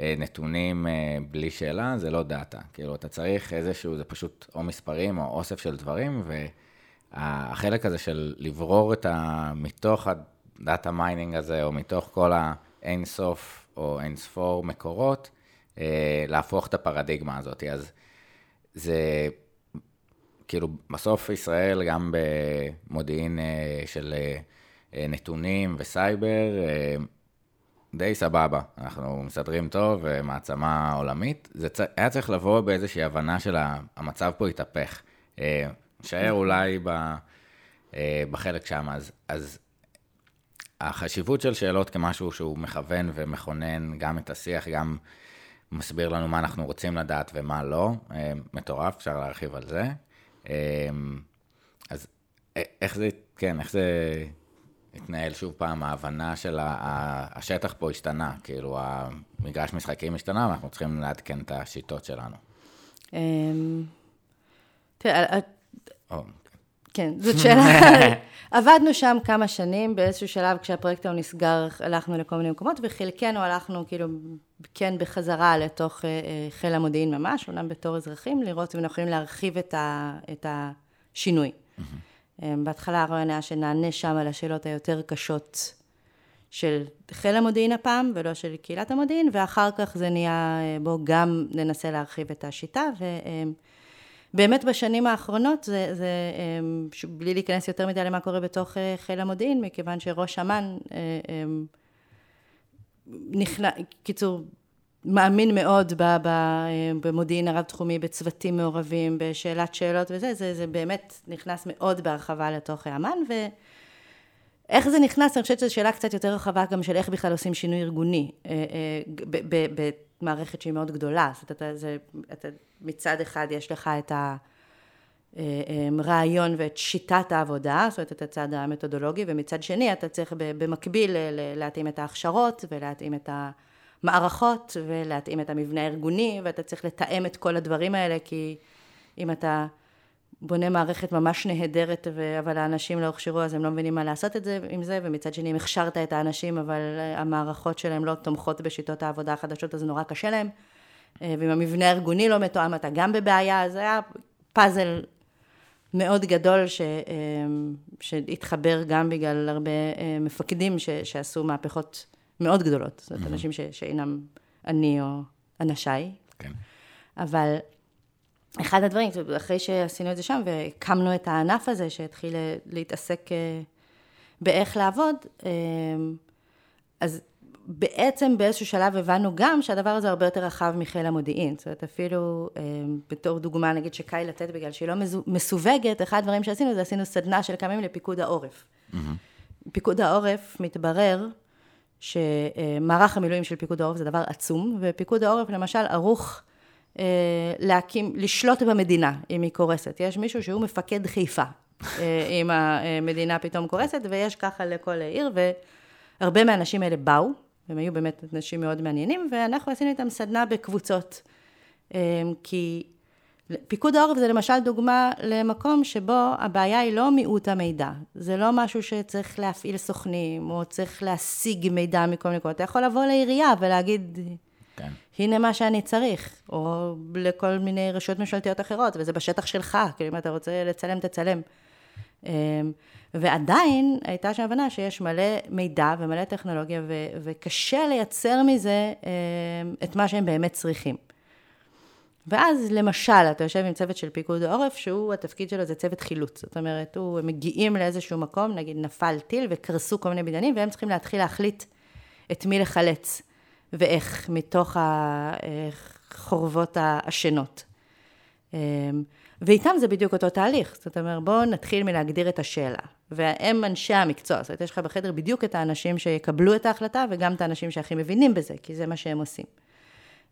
Speaker 2: נתונים בלי שאלה זה לא data. כאילו, אתה צריך איזשהו, זה פשוט או מספרים או אוסף של דברים, ו... החלק הזה של לברור את ה... מתוך ה data mining הזה, או מתוך כל האין סוף או אין ספור מקורות, אה, להפוך את הפרדיגמה הזאת. אז זה, כאילו, בסוף ישראל, גם במודיעין אה, של אה, נתונים וסייבר, די סבבה, אנחנו מסדרים טוב, מעצמה עולמית. זה היה צריך לבוא באיזושהי הבנה של המצב פה התהפך. נשאר אולי ב, אה, בחלק שם, אז, אז החשיבות של שאלות כמשהו שהוא מכוון ומכונן גם את השיח, גם מסביר לנו מה אנחנו רוצים לדעת ומה לא, אה, מטורף, אפשר להרחיב על זה. אה, אז איך זה, כן, איך זה התנהל שוב פעם, ההבנה של השטח פה השתנה, כאילו המגרש משחקים השתנה, ואנחנו צריכים לעדכן את השיטות שלנו.
Speaker 1: תראה, כן, זאת שאלה. עבדנו שם כמה שנים, באיזשהו שלב כשהפרויקט ההוא נסגר, הלכנו לכל מיני מקומות, וחלקנו הלכנו כאילו כן בחזרה לתוך אה, אה, חיל המודיעין ממש, אומנם בתור אזרחים, לראות אם אנחנו יכולים להרחיב את, ה, את השינוי. בהתחלה הרעיון היה שנענה שם על השאלות היותר קשות של חיל המודיעין הפעם, ולא של קהילת המודיעין, ואחר כך זה נהיה, בואו גם ננסה להרחיב את השיטה, ו... באמת בשנים האחרונות, זה, זה בלי להיכנס יותר מדי למה קורה בתוך אה, חיל המודיעין, מכיוון שראש אמ"ן אה, אמ, נכנע, קיצור, מאמין מאוד אה, במודיעין הרב-תחומי, בצוותים מעורבים, בשאלת שאלות וזה, זה, זה באמת נכנס מאוד בהרחבה לתוך אמ"ן, ואיך זה נכנס, אני חושבת שזו שאלה קצת יותר רחבה גם של איך בכלל עושים שינוי ארגוני. מערכת שהיא מאוד גדולה, זאת אומרת, זה, אתה, מצד אחד יש לך את הרעיון אה, ואת שיטת העבודה, זאת אומרת, את הצד המתודולוגי, ומצד שני אתה צריך במקביל להתאים את ההכשרות ולהתאים את המערכות ולהתאים את המבנה הארגוני, ואתה צריך לתאם את כל הדברים האלה, כי אם אתה בונה מערכת ממש נהדרת, אבל האנשים לא הוכשרו, אז הם לא מבינים מה לעשות את זה עם זה, ומצד שני, אם הכשרת את האנשים, אבל המערכות שלהם לא תומכות בשיטות העבודה החדשות, אז נורא קשה להם. אה, ואם המבנה הארגוני לא מתואם, אתה גם בבעיה, אז היה פאזל מאוד גדול ש, אה, שהתחבר גם בגלל הרבה אה, מפקדים ש, שעשו מהפכות מאוד גדולות. זאת אומרת, אנשים ש, שאינם אני או אנשיי. כן. אבל אחד הדברים, אחרי שעשינו את זה שם והקמנו את הענף הזה שהתחיל להתעסק אה, באיך לעבוד, אה, אז בעצם באיזשהו שלב הבנו גם שהדבר הזה הרבה יותר רחב מחיל המודיעין. זאת אומרת, אפילו אה, בתור דוגמה, נגיד שקל לתת בגלל שהיא לא מסווגת, אחד הדברים שעשינו זה עשינו סדנה של כמה ימים לפיקוד העורף. Mm-hmm. פיקוד העורף מתברר שמערך המילואים של פיקוד העורף זה דבר עצום, ופיקוד העורף למשל ערוך אה, להקים, לשלוט במדינה, אם היא קורסת. יש מישהו שהוא מפקד חיפה, אה, אם המדינה פתאום קורסת, ויש ככה לכל עיר, והרבה מהאנשים האלה באו, הם היו באמת אנשים מאוד מעניינים, ואנחנו עשינו איתם סדנה בקבוצות. אה, כי פיקוד העורף זה למשל דוגמה למקום שבו הבעיה היא לא מיעוט המידע. זה לא משהו שצריך להפעיל סוכנים, או צריך להשיג מידע מכל מיני מקומות. אתה יכול לבוא לעירייה ולהגיד, כן. הנה מה שאני צריך, או לכל מיני רשויות ממשלתיות אחרות, וזה בשטח שלך, כאילו אם אתה רוצה לצלם, תצלם. אמ, ועדיין הייתה שם הבנה שיש מלא מידע ומלא טכנולוגיה, ו- וקשה לייצר מזה אמ, את מה שהם באמת צריכים. ואז למשל, אתה יושב עם צוות של פיקוד העורף, שהוא, התפקיד שלו זה צוות חילוץ. זאת אומרת, הוא, הם מגיעים לאיזשהו מקום, נגיד נפל טיל וקרסו כל מיני בניינים, והם צריכים להתחיל להחליט את מי לחלץ ואיך, מתוך החורבות העשנות. אמ, ואיתם זה בדיוק אותו תהליך. זאת אומרת, בואו נתחיל מלהגדיר את השאלה. והם אנשי המקצוע, זאת אומרת, יש לך בחדר בדיוק את האנשים שיקבלו את ההחלטה, וגם את האנשים שהכי מבינים בזה, כי זה מה שהם עושים.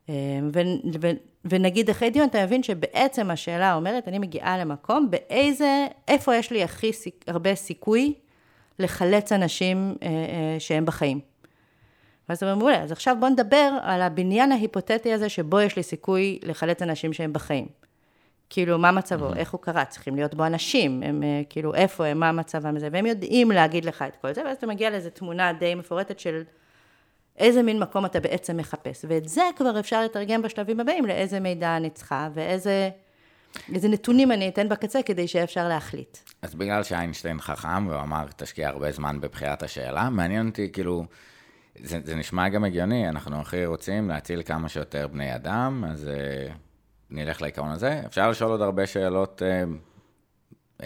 Speaker 1: אמ, ו, ו, ונגיד אחרי דיון, אתה מבין שבעצם השאלה אומרת, אני מגיעה למקום, באיזה, איפה יש לי הכי סיק, הרבה סיכוי לחלץ אנשים אה, אה, שהם בחיים. ואז הם אמרו לי, אז עכשיו בוא נדבר על הבניין ההיפותטי הזה, שבו יש לי סיכוי לחלץ אנשים שהם בחיים. כאילו, מה מצבו, mm-hmm. איך הוא קרה, צריכים להיות בו אנשים, הם אה, כאילו, איפה הם, מה מצבם הזה, והם יודעים להגיד לך את כל זה, ואז אתה מגיע לאיזו תמונה די מפורטת של איזה מין מקום אתה בעצם מחפש. ואת זה כבר אפשר לתרגם בשלבים הבאים לאיזה מידע אני צריכה, ואיזה איזה נתונים אני אתן בקצה כדי שיהיה אפשר להחליט.
Speaker 2: אז בגלל שאיינשטיין חכם, והוא אמר, תשקיע הרבה זמן בבחירת השאלה, מעניין אותי, כאילו, זה, זה נשמע גם הגיוני, אנחנו הכי רוצים להציל כמה שיותר בני אדם, אז uh, נלך לעיקרון הזה. אפשר לשאול עוד הרבה שאלות uh, uh,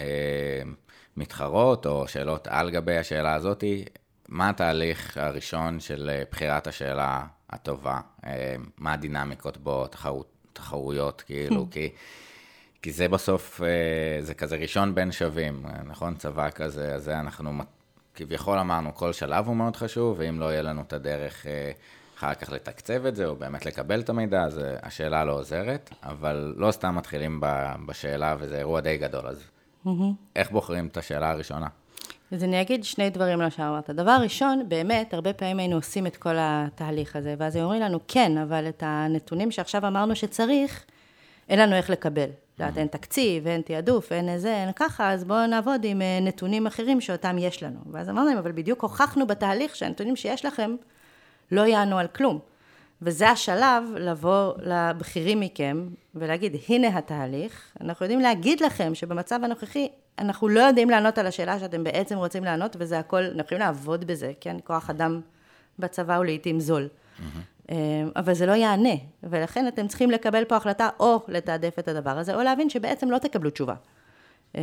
Speaker 2: מתחרות, או שאלות על גבי השאלה הזאתי. מה התהליך הראשון של אה, בחירת השאלה הטובה? אה, מה הדינמיקות בו, תחרות, תחרויות, כאילו, כי, כי זה בסוף, אה, זה כזה ראשון בין שווים, נכון? צבא כזה, אז זה אנחנו כביכול אמרנו, כל שלב הוא מאוד חשוב, ואם לא יהיה לנו את הדרך אחר כך לתקצב את זה, או באמת לקבל את המידע, אז השאלה לא עוזרת, אבל לא סתם מתחילים בשאלה, וזה אירוע די גדול, אז איך בוחרים את השאלה הראשונה?
Speaker 1: אז אני אגיד שני דברים למה שאמרת. דבר ראשון, באמת, הרבה פעמים היינו עושים את כל התהליך הזה, ואז הם אומרים לנו, כן, אבל את הנתונים שעכשיו אמרנו שצריך, אין לנו איך לקבל. את יודעת, אין תקציב, אין תעדוף, אין איזה, אין ככה, אז בואו נעבוד עם אה, נתונים אחרים שאותם יש לנו. ואז אמרנו להם, אבל בדיוק הוכחנו בתהליך שהנתונים שיש לכם לא יענו על כלום. וזה השלב לבוא לבכירים מכם ולהגיד, הנה התהליך, אנחנו יודעים להגיד לכם שבמצב הנוכחי אנחנו לא יודעים לענות על השאלה שאתם בעצם רוצים לענות, וזה הכל, אנחנו יכולים לעבוד בזה, כן? כוח אדם בצבא הוא לעיתים זול. Mm-hmm. אבל זה לא יענה, ולכן אתם צריכים לקבל פה החלטה או לתעדף את הדבר הזה, או להבין שבעצם לא תקבלו תשובה. אמ,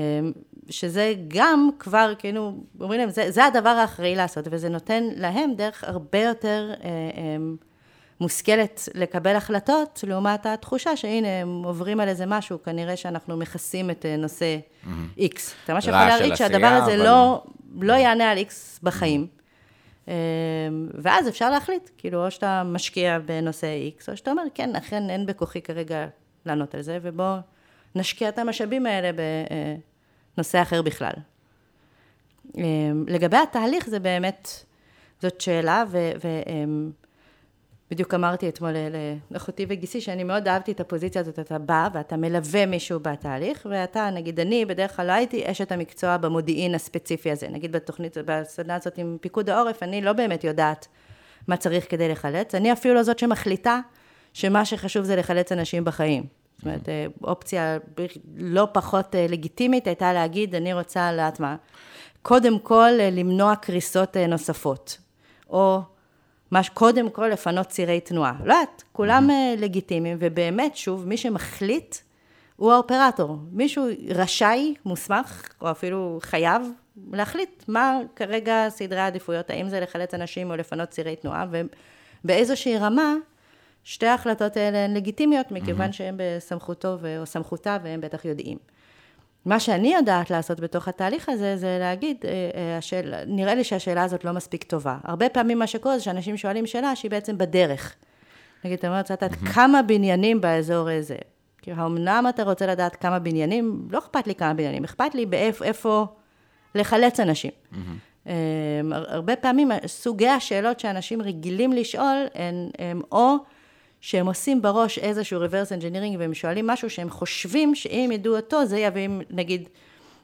Speaker 1: שזה גם כבר, כאילו, אומרים להם, זה, זה הדבר האחראי לעשות, וזה נותן להם דרך הרבה יותר אה, אמ, מושכלת לקבל החלטות, לעומת התחושה שהנה, הם עוברים על איזה משהו, כנראה שאנחנו מכסים את אה, נושא. X. אתה ממש יכול להראות שהדבר הזה אבל... לא, לא יענה על X בחיים. Mm-hmm. ואז אפשר להחליט, כאילו, או שאתה משקיע בנושא X, או שאתה אומר, כן, אכן אין בכוחי כרגע לענות על זה, ובוא נשקיע את המשאבים האלה בנושא אחר בכלל. אמ, לגבי התהליך, זה באמת, זאת שאלה, ו... ו בדיוק אמרתי אתמול לאחותי וגיסי שאני מאוד אהבתי את הפוזיציה הזאת, אתה בא ואתה מלווה מישהו בתהליך, ואתה, נגיד אני, בדרך כלל לא הייתי אשת המקצוע במודיעין הספציפי הזה. נגיד בתוכנית, בסדנה הזאת עם פיקוד העורף, אני לא באמת יודעת מה צריך כדי לחלץ. אני אפילו לא זאת שמחליטה שמה שחשוב זה לחלץ אנשים בחיים. זאת אומרת, אה, אופציה לא פחות אה, לגיטימית הייתה להגיד, אני רוצה, לדעת מה, קודם כל אה, למנוע קריסות נוספות. או ממש קודם כל לפנות צירי תנועה. לא יודעת, כולם mm-hmm. לגיטימיים, ובאמת, שוב, מי שמחליט הוא האופרטור. מישהו רשאי, מוסמך, או אפילו חייב, להחליט מה כרגע סדרי העדיפויות, האם זה לחלץ אנשים או לפנות צירי תנועה, ובאיזושהי רמה, שתי ההחלטות האלה הן לגיטימיות, מכיוון mm-hmm. שהן בסמכותו או סמכותה, והם בטח יודעים. מה שאני יודעת לעשות בתוך התהליך הזה, זה להגיד, אה, אה, השאל, נראה לי שהשאלה הזאת לא מספיק טובה. הרבה פעמים מה שקורה זה שאנשים שואלים שאלה שהיא בעצם בדרך. נגיד, אתה אומר, רוצה לדעת כמה בניינים באזור הזה. כאילו, האמנם אתה רוצה לדעת כמה בניינים? לא אכפת לי כמה בניינים, אכפת לי באיפה לחלץ אנשים. אמ, הרבה פעמים סוגי השאלות שאנשים רגילים לשאול הן, הם או שהם עושים בראש איזשהו reverse engineering והם שואלים משהו שהם חושבים שאם ידעו אותו זה יביא, נגיד,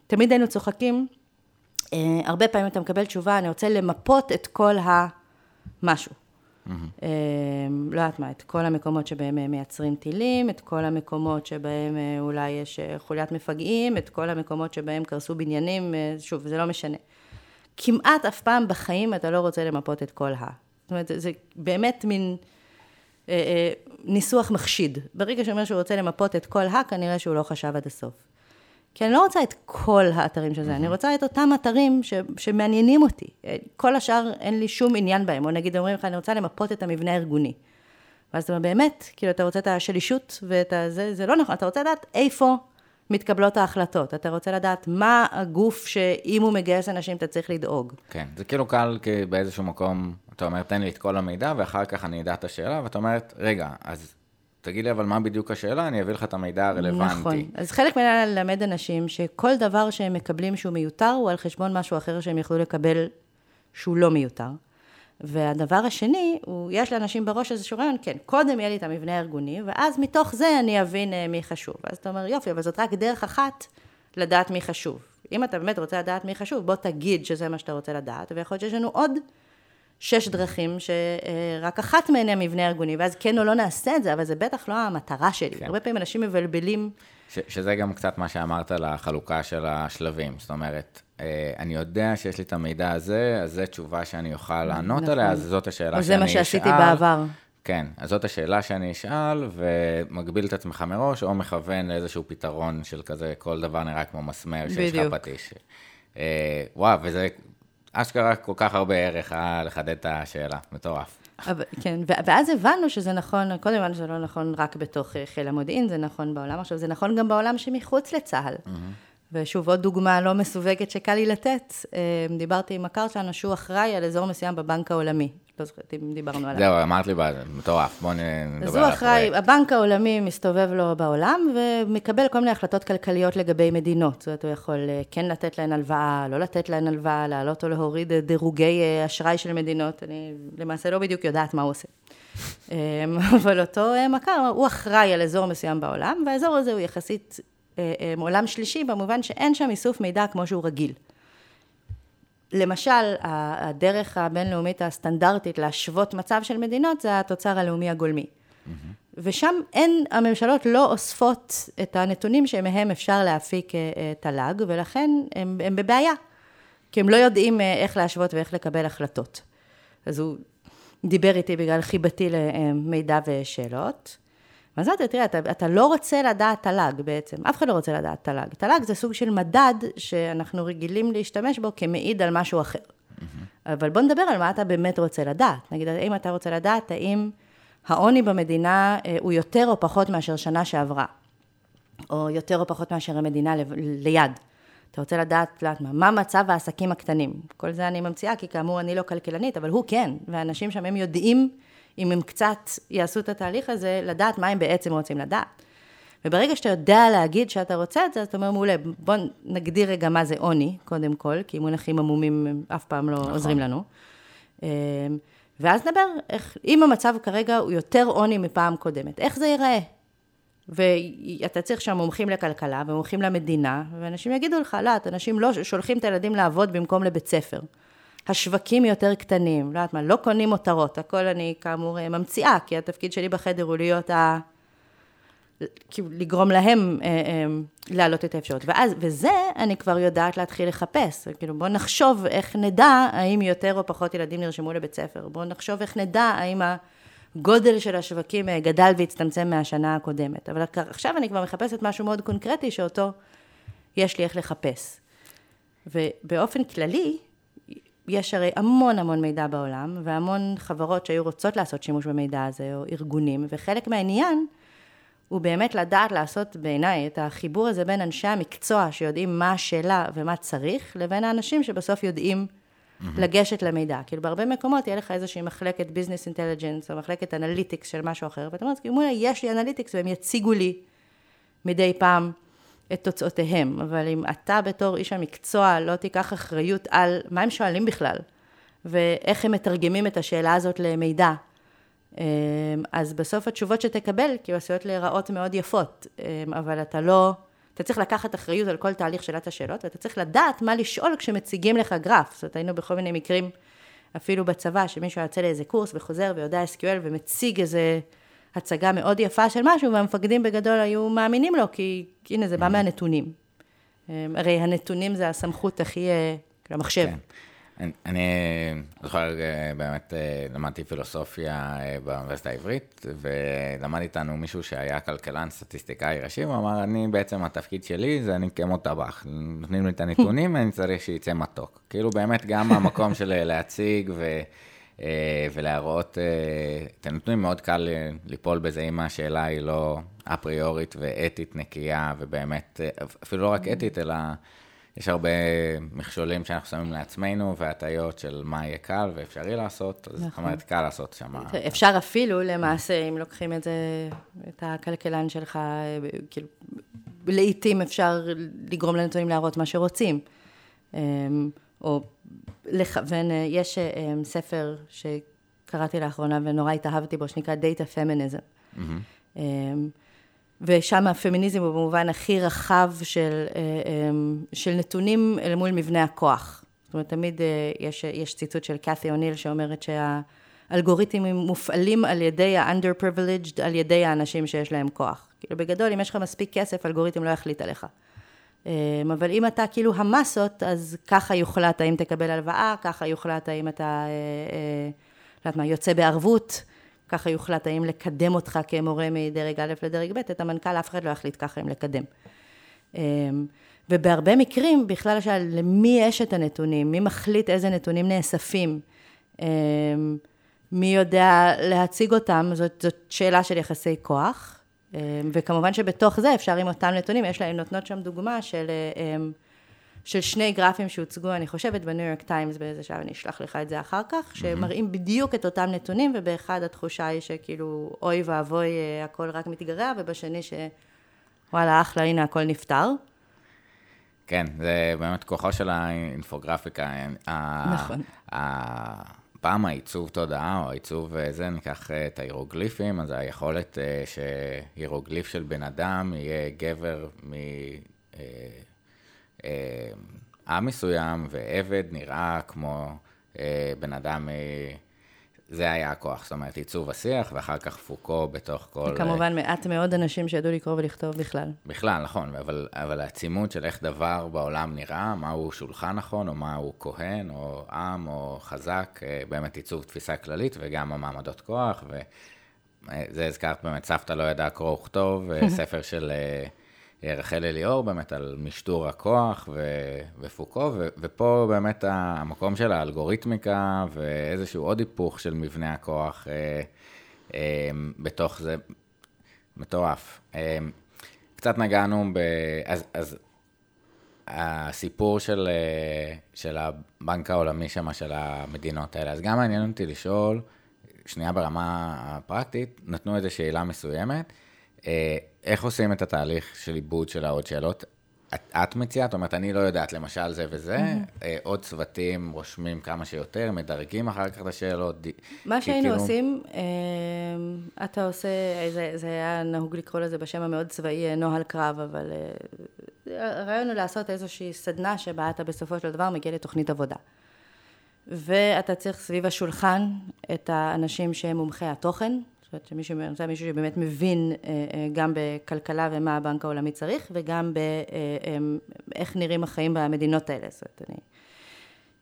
Speaker 1: תמיד היינו צוחקים, אה, הרבה פעמים אתה מקבל תשובה, אני רוצה למפות את כל המשהו. Mm-hmm. אה, לא יודעת מה, את כל המקומות שבהם מייצרים טילים, את כל המקומות שבהם אה, אולי יש חוליית מפגעים, את כל המקומות שבהם קרסו בניינים, שוב, זה לא משנה. כמעט אף פעם בחיים אתה לא רוצה למפות את כל ה... זאת אומרת, זה באמת מין... אה, אה, ניסוח מחשיד. ברגע שאומר שהוא רוצה למפות את כל ה, כנראה שהוא לא חשב עד הסוף. כי אני לא רוצה את כל האתרים של זה, אני רוצה את אותם אתרים ש, שמעניינים אותי. כל השאר, אין לי שום עניין בהם. או נגיד אומרים לך, אני רוצה למפות את המבנה הארגוני. ואז אתה אומר, באמת, כאילו, אתה רוצה את השלישות ואת ה... זה, זה לא נכון, אתה רוצה לדעת איפה מתקבלות ההחלטות. אתה רוצה לדעת מה הגוף שאם הוא מגייס אנשים, אתה צריך לדאוג.
Speaker 2: כן, זה כאילו קל כי באיזשהו מקום, אתה אומר, תן לי את כל המידע, ואחר כך אני אדע את השאלה, ואתה אומרת, רגע, אז תגיד לי אבל מה בדיוק השאלה, אני אביא לך את המידע הרלוונטי.
Speaker 1: נכון. אז חלק מהעניין ללמד אנשים שכל דבר שהם מקבלים שהוא מיותר, הוא על חשבון משהו אחר שהם יכלו לקבל שהוא לא מיותר. והדבר השני, הוא, יש לאנשים בראש איזשהו רעיון, כן, קודם יהיה לי את המבנה הארגוני, ואז מתוך זה אני אבין אה, מי חשוב. ואז אתה אומר, יופי, אבל זאת רק דרך אחת לדעת מי חשוב. אם אתה באמת רוצה לדעת מי חשוב, בוא תגיד שזה מה שאתה רוצה לדעת, ויכול להיות שיש לנו עוד שש דרכים, שרק אחת מהן היא המבנה הארגוני, ואז כן או לא נעשה את זה, אבל זה בטח לא המטרה שלי. כן. הרבה פעמים אנשים מבלבלים.
Speaker 2: ש, שזה גם קצת מה שאמרת לחלוקה של השלבים. זאת אומרת, אה, אני יודע שיש לי את המידע הזה, אז זו תשובה שאני אוכל לענות נכון. עליה, אז זאת השאלה שאני אשאל.
Speaker 1: זה מה שעשיתי בעבר.
Speaker 2: כן, אז זאת השאלה שאני אשאל, ומגביל את עצמך מראש, או מכוון לאיזשהו פתרון של כזה, כל דבר נראה כמו מסמר שיש לך פטיש. אה, וואו, וזה אשכרה כל כך הרבה ערך אה, לחדד את השאלה, מטורף.
Speaker 1: אבל, כן, ואז הבנו שזה נכון, קודם הבנו שזה לא נכון רק בתוך אה, חיל המודיעין, זה נכון בעולם עכשיו, זה נכון גם בעולם שמחוץ לצה"ל. Mm-hmm. ושוב, עוד דוגמה לא מסווגת שקל לי לתת, אה, דיברתי עם מכר שלנו שהוא אחראי על אזור מסוים בבנק העולמי. לא זוכרת אם דיברנו עליו.
Speaker 2: זהו, אמרת לי, מטורף, בואו נדבר
Speaker 1: על אז הוא אחראי, הבנק העולמי מסתובב לו בעולם ומקבל כל מיני החלטות כלכליות לגבי מדינות. זאת אומרת, הוא יכול אה, כן לתת להן הלוואה, לא לתת להן הלוואה, להעלות או להוריד דירוגי אה, אשראי של מדינות. אני למעשה לא בדיוק יודעת מה הוא עושה. אבל אותו מכר, הוא אחראי על אזור מסוים בעולם, והאזור הזה הוא יחסית אה, אה, עולם שלישי, במובן שאין שם איסוף מידע כמו שהוא רגיל. למשל, הדרך הבינלאומית הסטנדרטית להשוות מצב של מדינות זה התוצר הלאומי הגולמי. Mm-hmm. ושם אין, הממשלות לא אוספות את הנתונים שמהם אפשר להפיק אה, תל"ג, ולכן הם, הם בבעיה, כי הם לא יודעים איך להשוות ואיך לקבל החלטות. אז הוא דיבר איתי בגלל חיבתי למידע ושאלות. אז אמרתי, תראה, אתה, אתה לא רוצה לדעת תל"ג בעצם, אף אחד לא רוצה לדעת תל"ג. תל"ג זה סוג של מדד שאנחנו רגילים להשתמש בו כמעיד על משהו אחר. Mm-hmm. אבל בוא נדבר על מה אתה באמת רוצה לדעת. נגיד, האם אתה רוצה לדעת האם העוני במדינה אה, הוא יותר או פחות מאשר שנה שעברה, או יותר או פחות מאשר המדינה ל, ליד. אתה רוצה לדעת, לא מה, מה מצב העסקים הקטנים. כל זה אני ממציאה, כי כאמור אני לא כלכלנית, אבל הוא כן, ואנשים שם הם יודעים אם הם קצת יעשו את התהליך הזה, לדעת מה הם בעצם רוצים לדעת. וברגע שאתה יודע להגיד שאתה רוצה את זה, אז אתה אומר, מעולה, בוא נגדיר רגע מה זה עוני, קודם כל, כי מונחים עמומים אף פעם לא נכון. עוזרים לנו. אמ, ואז נדבר איך, אם המצב כרגע הוא יותר עוני מפעם קודמת, איך זה ייראה? ואתה צריך שם מומחים לכלכלה ומומחים למדינה, ואנשים יגידו לך, לא, אנשים לא שולחים את הילדים לעבוד במקום לבית ספר. השווקים יותר קטנים, לא יודעת מה, לא קונים מותרות, הכל אני כאמור אה, ממציאה, כי התפקיד שלי בחדר הוא להיות ה... כאילו לגרום להם אה, אה, להעלות את האפשרות. ואז, וזה אני כבר יודעת להתחיל לחפש. כאילו, בואו נחשוב איך נדע האם יותר או פחות ילדים נרשמו לבית ספר. בואו נחשוב איך נדע האם הגודל של השווקים אה, גדל והצטמצם מהשנה הקודמת. אבל עכשיו אני כבר מחפשת משהו מאוד קונקרטי שאותו יש לי איך לחפש. ובאופן כללי, יש הרי המון המון מידע בעולם, והמון חברות שהיו רוצות לעשות שימוש במידע הזה, או ארגונים, וחלק מהעניין הוא באמת לדעת לעשות בעיניי את החיבור הזה בין אנשי המקצוע שיודעים מה השאלה ומה צריך, לבין האנשים שבסוף יודעים mm-hmm. לגשת למידע. כאילו בהרבה מקומות תהיה לך איזושהי מחלקת business intelligence, או מחלקת analytics של משהו אחר, ואתה אומר, כאילו, יש לי analytics והם יציגו לי מדי פעם את תוצאותיהם, אבל אם אתה בתור איש המקצוע לא תיקח אחריות על מה הם שואלים בכלל, ואיך הם מתרגמים את השאלה הזאת למידע, אמ, אז בסוף התשובות שתקבל, כאילו עשויות להיראות מאוד יפות, אמ, אבל אתה לא, אתה צריך לקחת אחריות על כל תהליך שאלת השאלות, ואתה צריך לדעת מה לשאול כשמציגים לך גרף. זאת אומרת, היינו בכל מיני מקרים, אפילו בצבא, שמישהו יוצא לאיזה קורס וחוזר ויודע SQL ומציג איזה... הצגה מאוד יפה של משהו, והמפקדים בגדול היו מאמינים לו, כי הנה, זה בא mm-hmm. מהנתונים. הרי הנתונים זה הסמכות הכי, כאילו, המחשב. כן.
Speaker 2: אני, אני זוכר, באמת למדתי פילוסופיה באוניברסיטה העברית, ולמד איתנו מישהו שהיה כלכלן סטטיסטיקאי ראשי, הוא אמר, אני בעצם, התפקיד שלי זה אני כמו טבח. נותנים לי את הנתונים, אני צריך שיצא מתוק. כאילו באמת גם המקום של להציג ו... ולהראות את הנתונים, מאוד קל ליפול בזה אם השאלה היא לא אפריורית ואתית נקייה, ובאמת, אפילו לא רק אתית, אלא יש הרבה מכשולים שאנחנו שמים לעצמנו, והטיות של מה יהיה קל ואפשרי לעשות, אז זאת אומרת, קל לעשות שם.
Speaker 1: אפשר אפילו, למעשה, אם לוקחים את זה, את הכלכלן שלך, כאילו, לעתים אפשר לגרום לנתונים להראות מה שרוצים. או לכוון, יש ספר שקראתי לאחרונה ונורא התאהבתי בו, שנקרא Data Feminism. Mm-hmm. ושם הפמיניזם הוא במובן הכי רחב של, של נתונים אל מול מבנה הכוח. זאת אומרת, תמיד יש, יש ציטוט של קאתי אוניל שאומרת שהאלגוריתמים מופעלים על ידי ה-underprivileged, על ידי האנשים שיש להם כוח. כאילו בגדול, אם יש לך מספיק כסף, אלגוריתם לא יחליט עליך. אבל אם אתה כאילו המסות, אז ככה יוחלט האם תקבל הלוואה, ככה יוחלט האם אתה, לא יודעת מה, יוצא בערבות. ככה יוחלט האם לקדם אותך כמורה מדרג א' לדרג ב', את המנכ"ל אף אחד לא יחליט ככה אם לקדם. אמ, ובהרבה מקרים, בכלל השאלה, למי יש את הנתונים? מי מחליט איזה נתונים נאספים? אמ, מי יודע להציג אותם? זאת, זאת שאלה של יחסי כוח. אמ, וכמובן שבתוך זה אפשר עם אותם נתונים, יש להם, נותנות שם דוגמה של... של שני גרפים שהוצגו, אני חושבת, בניו יורק טיימס באיזה שעה, אני אשלח לך את זה אחר כך, שמראים בדיוק את אותם נתונים, ובאחד התחושה היא שכאילו, אוי ואבוי, אה, הכל רק מתגרע, ובשני שוואלה, אחלה, הנה, הכל נפתר.
Speaker 2: כן, זה באמת כוחו של האינפוגרפיקה.
Speaker 1: נכון.
Speaker 2: פעם העיצוב תודעה, או העיצוב אה, זה, ניקח אה, את ההירוגליפים, אז היכולת שהירוגליף של בן אדם יהיה גבר מ... אה, עם מסוים ועבד נראה כמו אה, בן אדם, אה, זה היה הכוח, זאת אומרת, עיצוב השיח, ואחר כך פוקו בתוך כל...
Speaker 1: וכמובן, מעט מאוד אנשים שידעו לקרוא ולכתוב בכלל.
Speaker 2: בכלל, נכון, אבל, אבל העצימות של איך דבר בעולם נראה, מהו שולחן נכון, או מהו כהן, או עם, או חזק, באמת עיצוב תפיסה כללית, וגם המעמדות כוח, וזה הזכרת באמת, סבתא לא ידעה קרוא וכתוב, ספר של... רחל אליאור באמת על משטור הכוח ו- ופוקו, ו- ופה באמת המקום של האלגוריתמיקה ואיזשהו עוד היפוך של מבנה הכוח אה, אה, בתוך זה מטורף. אה, קצת נגענו ב... אז, אז הסיפור של, אה, של הבנק העולמי שם, של המדינות האלה, אז גם מעניין אותי לשאול, שנייה ברמה הפרקטית, נתנו איזו שאלה מסוימת. אה, איך עושים את התהליך של עיבוד של העוד שאלות? את, את מציעה, זאת אומרת, אני לא יודעת, למשל זה וזה, mm-hmm. עוד צוותים רושמים כמה שיותר, מדרגים אחר כך את השאלות.
Speaker 1: מה שהיינו כאילו... עושים, אתה עושה, זה, זה היה נהוג לקרוא לזה בשם המאוד צבאי, נוהל קרב, אבל הרעיון הוא לעשות איזושהי סדנה שבה אתה בסופו של דבר מגיע לתוכנית עבודה. ואתה צריך סביב השולחן את האנשים שהם מומחי התוכן, חושבת אני רוצה מישהו שבאמת מבין אה, אה, גם בכלכלה ומה הבנק העולמי צריך, וגם באיך אה, נראים החיים במדינות האלה. זאת אומרת, אני...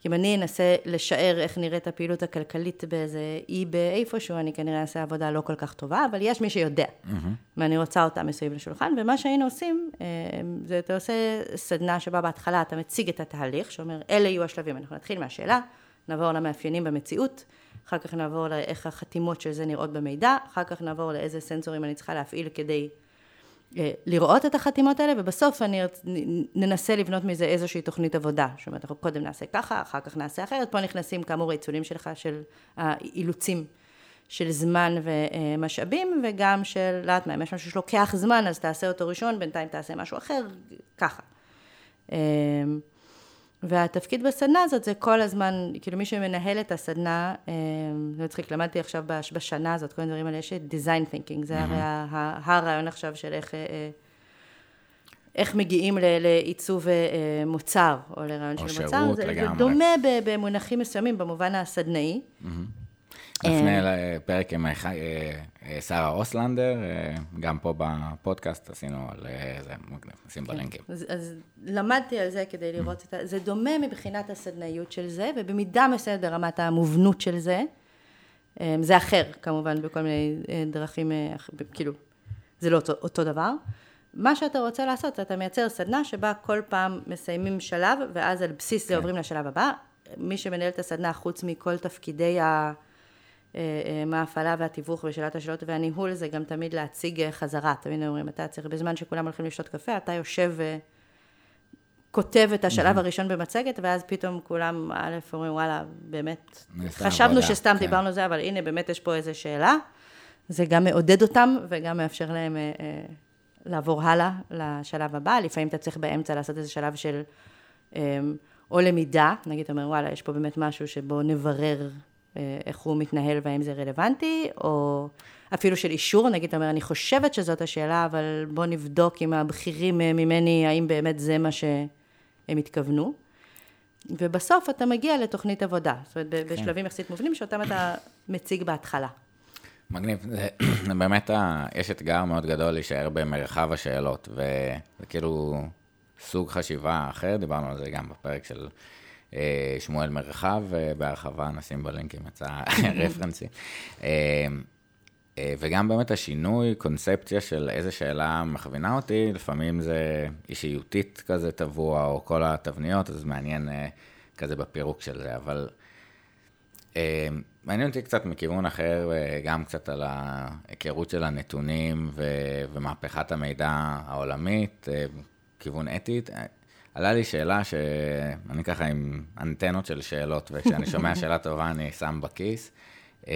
Speaker 1: אם אני אנסה לשער איך נראית הפעילות הכלכלית באיזה אי באיפשהו, אני כנראה אעשה עבודה לא כל כך טובה, אבל יש מי שיודע, mm-hmm. ואני רוצה אותה מסביב לשולחן, ומה שהיינו עושים, זה אתה עושה סדנה שבה בהתחלה אתה מציג את התהליך, שאומר, אלה יהיו השלבים, אנחנו נתחיל מהשאלה, נעבור למאפיינים במציאות, אחר כך נעבור לאיך החתימות של זה נראות במידע, אחר כך נעבור לאיזה סנסורים אני צריכה להפעיל כדי אה, לראות את החתימות האלה, ובסוף אני ננסה לבנות מזה איזושהי תוכנית עבודה. זאת אומרת, אנחנו קודם נעשה ככה, אחר כך נעשה אחרת, פה נכנסים כאמור העיצולים שלך של האילוצים של זמן ומשאבים, וגם של, לא יודעת מה, אם יש משהו שלוקח זמן, אז תעשה אותו ראשון, בינתיים תעשה משהו אחר, ככה. והתפקיד בסדנה הזאת זה כל הזמן, כאילו מי שמנהל את הסדנה, אה, זה מצחיק, למדתי עכשיו בשנה הזאת, כל הדברים האלה, יש את design thinking, זה הרי הרעיון עכשיו של איך, אה, אה, איך מגיעים לעיצוב מוצר, או לרעיון של מוצר, זה, זה דומה במונחים מסוימים, במובן הסדנאי.
Speaker 2: נפנה לפרק עם שרה אוסלנדר, גם פה בפודקאסט עשינו על זה, נשים כן. בלינקים.
Speaker 1: אז למדתי על זה כדי לראות את ה... זה דומה מבחינת הסדנאיות של זה, ובמידה מסוימת ברמת המובנות של זה. זה אחר, כמובן, בכל מיני דרכים, כאילו, זה לא אותו, אותו דבר. מה שאתה רוצה לעשות, אתה מייצר סדנה שבה כל פעם מסיימים שלב, ואז על בסיס כן. זה עוברים לשלב הבא. מי שמנהל את הסדנה, חוץ מכל תפקידי ה... אה, אה, מה ההפעלה והתיווך ושאלת השאלות והניהול, זה גם תמיד להציג אה, חזרה. תמיד אומרים, אתה צריך, בזמן שכולם הולכים לשתות קפה, אתה יושב וכותב את השלב הראשון במצגת, ואז פתאום כולם, א', אומרים, וואלה, באמת, חשבנו שסתם כן. דיברנו זה, אבל הנה, באמת יש פה איזו שאלה. זה גם מעודד אותם, וגם מאפשר להם לעבור הלאה לשלב הבא. לפעמים אתה צריך באמצע לעשות איזה שלב של או למידה, נגיד, אתה אומר, וואלה, יש פה באמת משהו שבו נברר אה, איך הוא מתנהל והאם זה רלוונטי, או אפילו של אישור, נגיד, אתה אומר, אני חושבת שזאת השאלה, אבל בוא נבדוק עם הבכירים אה, ממני, האם באמת זה מה שהם התכוונו. ובסוף אתה מגיע לתוכנית עבודה, זאת אומרת, כן. בשלבים יחסית מובנים, שאותם אתה מציג בהתחלה.
Speaker 2: מגניב, זה, באמת, יש אתגר מאוד גדול להישאר במרחב השאלות, וזה כאילו סוג חשיבה אחר, דיברנו על זה גם בפרק של אה, שמואל מרחב, אה, בהרחבה נשים בלינקים את הרפרנסים. אה, וגם באמת השינוי, קונספציה של איזה שאלה מכווינה אותי, לפעמים זה אישיותית כזה טבוע, או כל התבניות, אז מעניין כזה בפירוק של זה, אבל מעניין אותי קצת מכיוון אחר, גם קצת על ההיכרות של הנתונים ומהפכת המידע העולמית, כיוון אתית. עלה לי שאלה שאני ככה עם אנטנות של שאלות, וכשאני שומע שאלה טובה אני שם בכיס. אמ,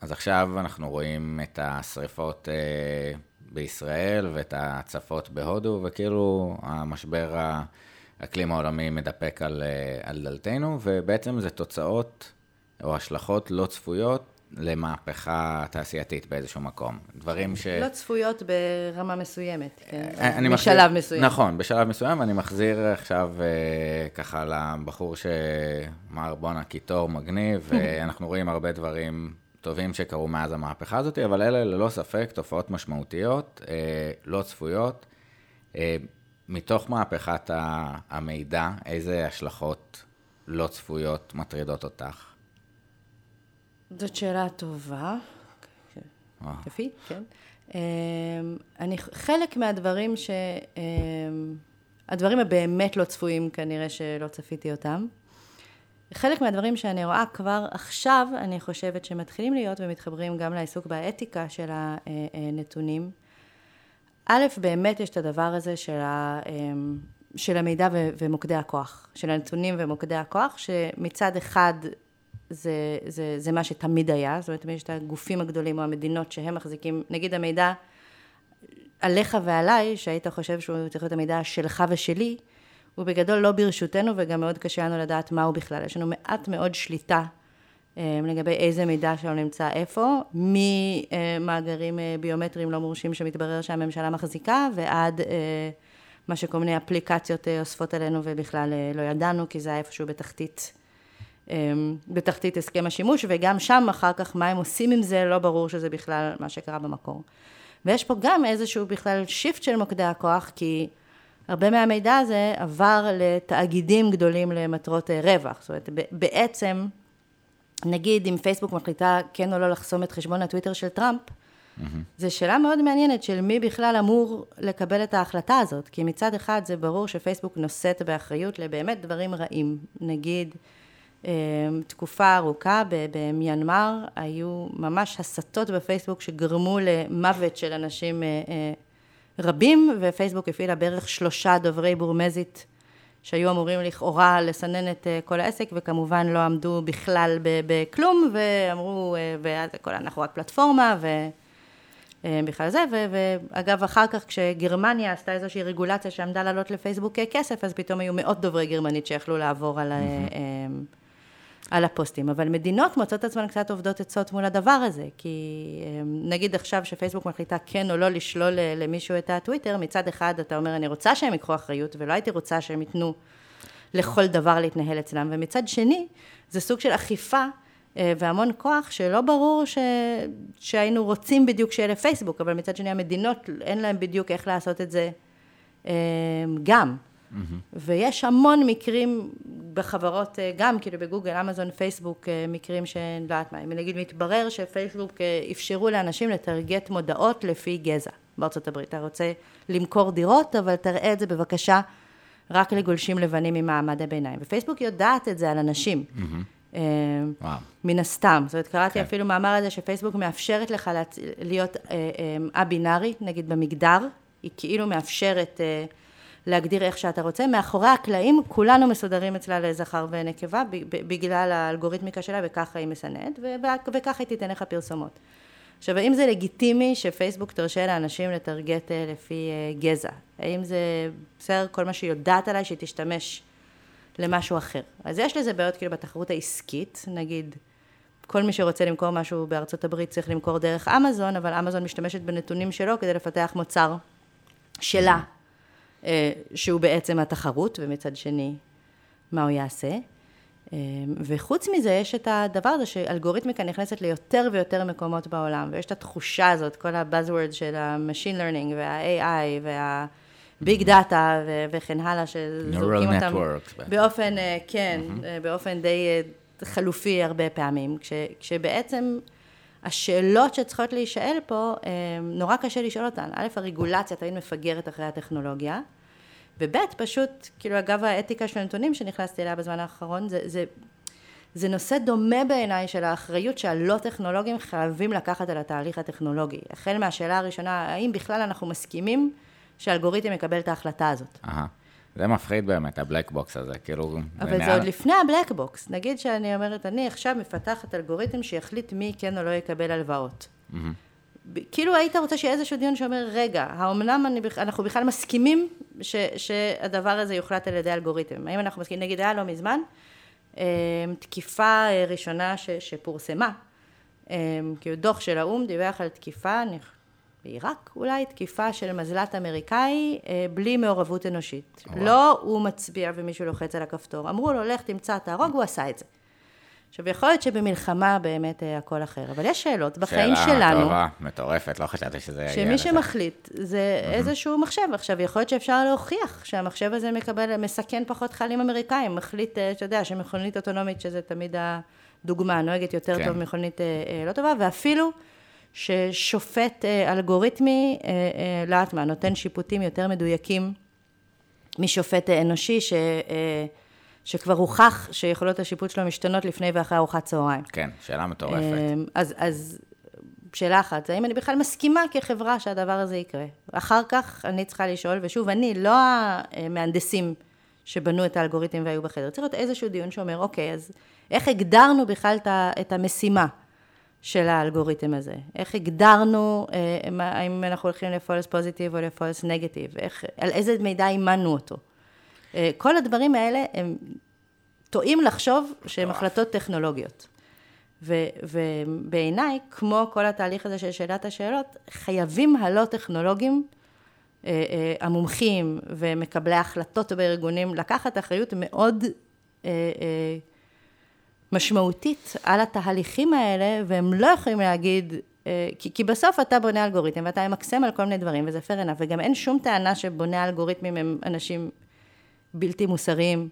Speaker 2: אז עכשיו אנחנו רואים את השריפות אה, בישראל ואת ההצפות בהודו, וכאילו המשבר האקלים העולמי מדפק על, אה, על דלתנו, ובעצם זה תוצאות או השלכות לא צפויות למהפכה תעשייתית באיזשהו מקום. דברים ש...
Speaker 1: לא צפויות ברמה מסוימת, כן? אה, אני בשלב מחזיר, מסוים.
Speaker 2: נכון, בשלב מסוים, אני מחזיר עכשיו אה, ככה לבחור שאמר בואנה קיטור מגניב, ואנחנו רואים הרבה דברים טובים שקרו מאז המהפכה הזאת, אבל אלה ללא ספק תופעות משמעותיות, אה, לא צפויות. מתוך מהפכת המידע, איזה השלכות לא צפויות מטרידות אותך?
Speaker 1: זאת שאלה טובה. יפי, כן. אמ, אני, חלק מהדברים ש... אמ, הדברים הבאמת לא צפויים כנראה שלא צפיתי אותם. חלק מהדברים שאני רואה כבר עכשיו, אני חושבת שמתחילים להיות ומתחברים גם לעיסוק באתיקה של הנתונים. א', באמת יש את הדבר הזה של, ה, אמ, של המידע ומוקדי הכוח, של הנתונים ומוקדי הכוח, שמצד אחד זה, זה, זה מה שתמיד היה, זאת אומרת, יש את הגופים הגדולים או המדינות שהם מחזיקים, נגיד המידע עליך ועליי, שהיית חושב שהוא צריך להיות המידע שלך ושלי, הוא בגדול לא ברשותנו וגם מאוד קשה לנו לדעת מהו בכלל. יש לנו מעט מאוד שליטה אה, לגבי איזה מידע שלנו נמצא איפה, ממאגרים אה, ביומטריים לא מורשים שמתברר שהממשלה מחזיקה, ועד אה, מה שכל מיני אפליקציות אוספות עלינו ובכלל לא ידענו, כי זה היה איפשהו בתחתית בתחתית הסכם השימוש, וגם שם אחר כך מה הם עושים עם זה, לא ברור שזה בכלל מה שקרה במקור. ויש פה גם איזשהו בכלל shift של מוקדי הכוח, כי הרבה מהמידע הזה עבר לתאגידים גדולים למטרות אה, רווח. זאת אומרת, בעצם, נגיד אם פייסבוק מחליטה כן או לא לחסום את חשבון הטוויטר של טראמפ, mm-hmm. זו שאלה מאוד מעניינת של מי בכלל אמור לקבל את ההחלטה הזאת. כי מצד אחד זה ברור שפייסבוק נושאת באחריות לבאמת דברים רעים. נגיד, אמ, תקופה ארוכה במיינמר, היו ממש הסתות בפייסבוק שגרמו למוות של אנשים אה, אה, רבים, ופייסבוק הפעילה בערך שלושה דוברי בורמזית שהיו אמורים לכאורה לסנן את אה, כל העסק, וכמובן לא עמדו בכלל בכלום, ואמרו, ואז הכל, אנחנו רק פלטפורמה, ו... בכלל זה, ואגב, אחר כך כשגרמניה עשתה איזושהי רגולציה שעמדה לעלות לפייסבוק כסף, אז פתאום היו מאות דוברי גרמנית שיכלו לעבור על... Mm-hmm. על הפוסטים, אבל מדינות מוצאות עצמן קצת עובדות עצות מול הדבר הזה, כי אמ, נגיד עכשיו שפייסבוק מחליטה כן או לא לשלול אה, למישהו את הטוויטר, מצד אחד אתה אומר אני רוצה שהם ייקחו אחריות ולא הייתי רוצה שהם ייתנו לכל דבר להתנהל אצלם, ומצד שני זה סוג של אכיפה אה, והמון כוח שלא ברור ש... שהיינו רוצים בדיוק שיהיה לפייסבוק, אבל מצד שני המדינות, אין להם בדיוק איך לעשות את זה אה, גם. Mm-hmm. ויש המון מקרים בחברות, אה, גם כאילו בגוגל, אמזון, פייסבוק, מקרים שאני יודעת מה, אם נגיד מתברר שפייסבוק אפשרו לאנשים לטרגט מודעות לפי גזע בארצות הברית. אתה רוצה למכור דירות, אבל תראה את זה בבקשה רק לגולשים לבנים ממעמד הביניים. ופייסבוק יודעת את זה על אנשים. Mm-hmm. וואו. מן הסתם. זאת אומרת, קראתי כן. אפילו מאמר על זה שפייסבוק מאפשרת לך להיות א-בינארי, נגיד במגדר, היא כאילו מאפשרת להגדיר איך שאתה רוצה. מאחורי הקלעים, כולנו מסודרים אצלה לזכר ונקבה, בגלל האלגוריתמיקה שלה, וככה היא מסננת, וככה היא תיתן לך פרסומות. עכשיו, האם זה לגיטימי שפייסבוק תרשה לאנשים לטרגט לפי גזע? האם זה בסדר כל מה שהיא יודעת עליי, שהיא תשתמש למשהו אחר. אז יש לזה בעיות כאילו בתחרות העסקית, נגיד, כל מי שרוצה למכור משהו בארצות הברית צריך למכור דרך אמזון, אבל אמזון משתמשת בנתונים שלו כדי לפתח מוצר שלה, אה, שהוא בעצם התחרות, ומצד שני, מה הוא יעשה. אה, וחוץ מזה, יש את הדבר הזה שאלגוריתמיקה נכנסת ליותר ויותר מקומות בעולם, ויש את התחושה הזאת, כל ה-buzzword של ה-machine learning וה-AI וה... ביג דאטה וכן הלאה, שזורקים אותם באופן, אה, כן, mm-hmm. באופן די אה, חלופי הרבה פעמים, כש, כשבעצם השאלות שצריכות להישאל פה, נורא קשה לשאול אותן. א', הרגולציה תמיד מפגרת אחרי הטכנולוגיה, וב', פשוט, כאילו אגב האתיקה של הנתונים שנכנסתי אליה בזמן האחרון, זה, זה, זה נושא דומה בעיניי של האחריות שהלא טכנולוגים חייבים לקחת על התהליך הטכנולוגי. החל מהשאלה הראשונה, האם בכלל אנחנו מסכימים שהאלגוריתם יקבל את ההחלטה הזאת.
Speaker 2: אהה. זה מפחיד באמת, ה black box הזה, כאילו...
Speaker 1: אבל זה, זה עוד לפני ה black box. נגיד שאני אומרת, אני עכשיו מפתחת אלגוריתם שיחליט מי כן או לא יקבל הלוואות. Mm-hmm. כאילו היית רוצה שיהיה איזשהו דיון שאומר, רגע, האומנם אני, אנחנו בכלל מסכימים ש, שהדבר הזה יוחלט על ידי אלגוריתם? האם אנחנו מסכימים, נגיד היה לא מזמן, אמ, תקיפה ראשונה ש, שפורסמה, אמ, כאילו דוח של האו"ם דיווח על תקיפה, אני בעיראק אולי, תקיפה של מזל"ט אמריקאי אה, בלי מעורבות אנושית. וואו. לא הוא מצביע ומישהו לוחץ על הכפתור. אמרו לו, לך תמצא, תהרוג, הוא עשה את זה. עכשיו, יכול להיות שבמלחמה באמת אה, הכל אחר, אבל יש שאלות בחיים
Speaker 2: שאלה
Speaker 1: שלנו.
Speaker 2: שאלה טובה, מטורפת, לא חשבתי שזה יגיע
Speaker 1: לזה. שמי שמחליט זה mm-hmm. איזשהו מחשב. עכשיו, יכול להיות שאפשר להוכיח שהמחשב הזה מקבל, מסכן פחות חיילים אמריקאים, מחליט, אה, אתה יודע, שמכונית אוטונומית, שזה תמיד הדוגמה, נוהגת יותר כן. טוב ממכונית לא טובה, ואפילו... ששופט אה, אלגוריתמי, אה, אה, לא יודעת מה, נותן שיפוטים יותר מדויקים משופט אנושי, ש, שכבר הוכח שיכולות השיפוט שלו משתנות לפני ואחרי ארוחת צהריים.
Speaker 2: כן, שאלה מטורפת.
Speaker 1: אז, אז שאלה אחת, האם אני בכלל מסכימה כחברה שהדבר הזה יקרה? אחר כך אני צריכה לשאול, ושוב, אני, לא המהנדסים שבנו את האלגוריתם והיו בחדר, צריך להיות איזשהו דיון שאומר, אוקיי, אז איך הגדרנו בכלל את המשימה? של האלגוריתם הזה. איך הגדרנו, אה, האם אנחנו הולכים לפולס פוזיטיב או לפולס נגטיב, על איזה מידע אימנו אותו. אה, כל הדברים האלה הם טועים לחשוב שהם החלטות טכנולוגיות. ובעיניי, כמו כל התהליך הזה של שאלת השאלות, חייבים הלא טכנולוגים, אה, המומחים ומקבלי ההחלטות בארגונים, לקחת אחריות מאוד משמעותית על התהליכים האלה, והם לא יכולים להגיד, אה, כי, כי בסוף אתה בונה אלגוריתם ואתה ממקסם על כל מיני דברים, וזה fair enough, וגם אין שום טענה שבוני האלגוריתמים הם אנשים בלתי מוסריים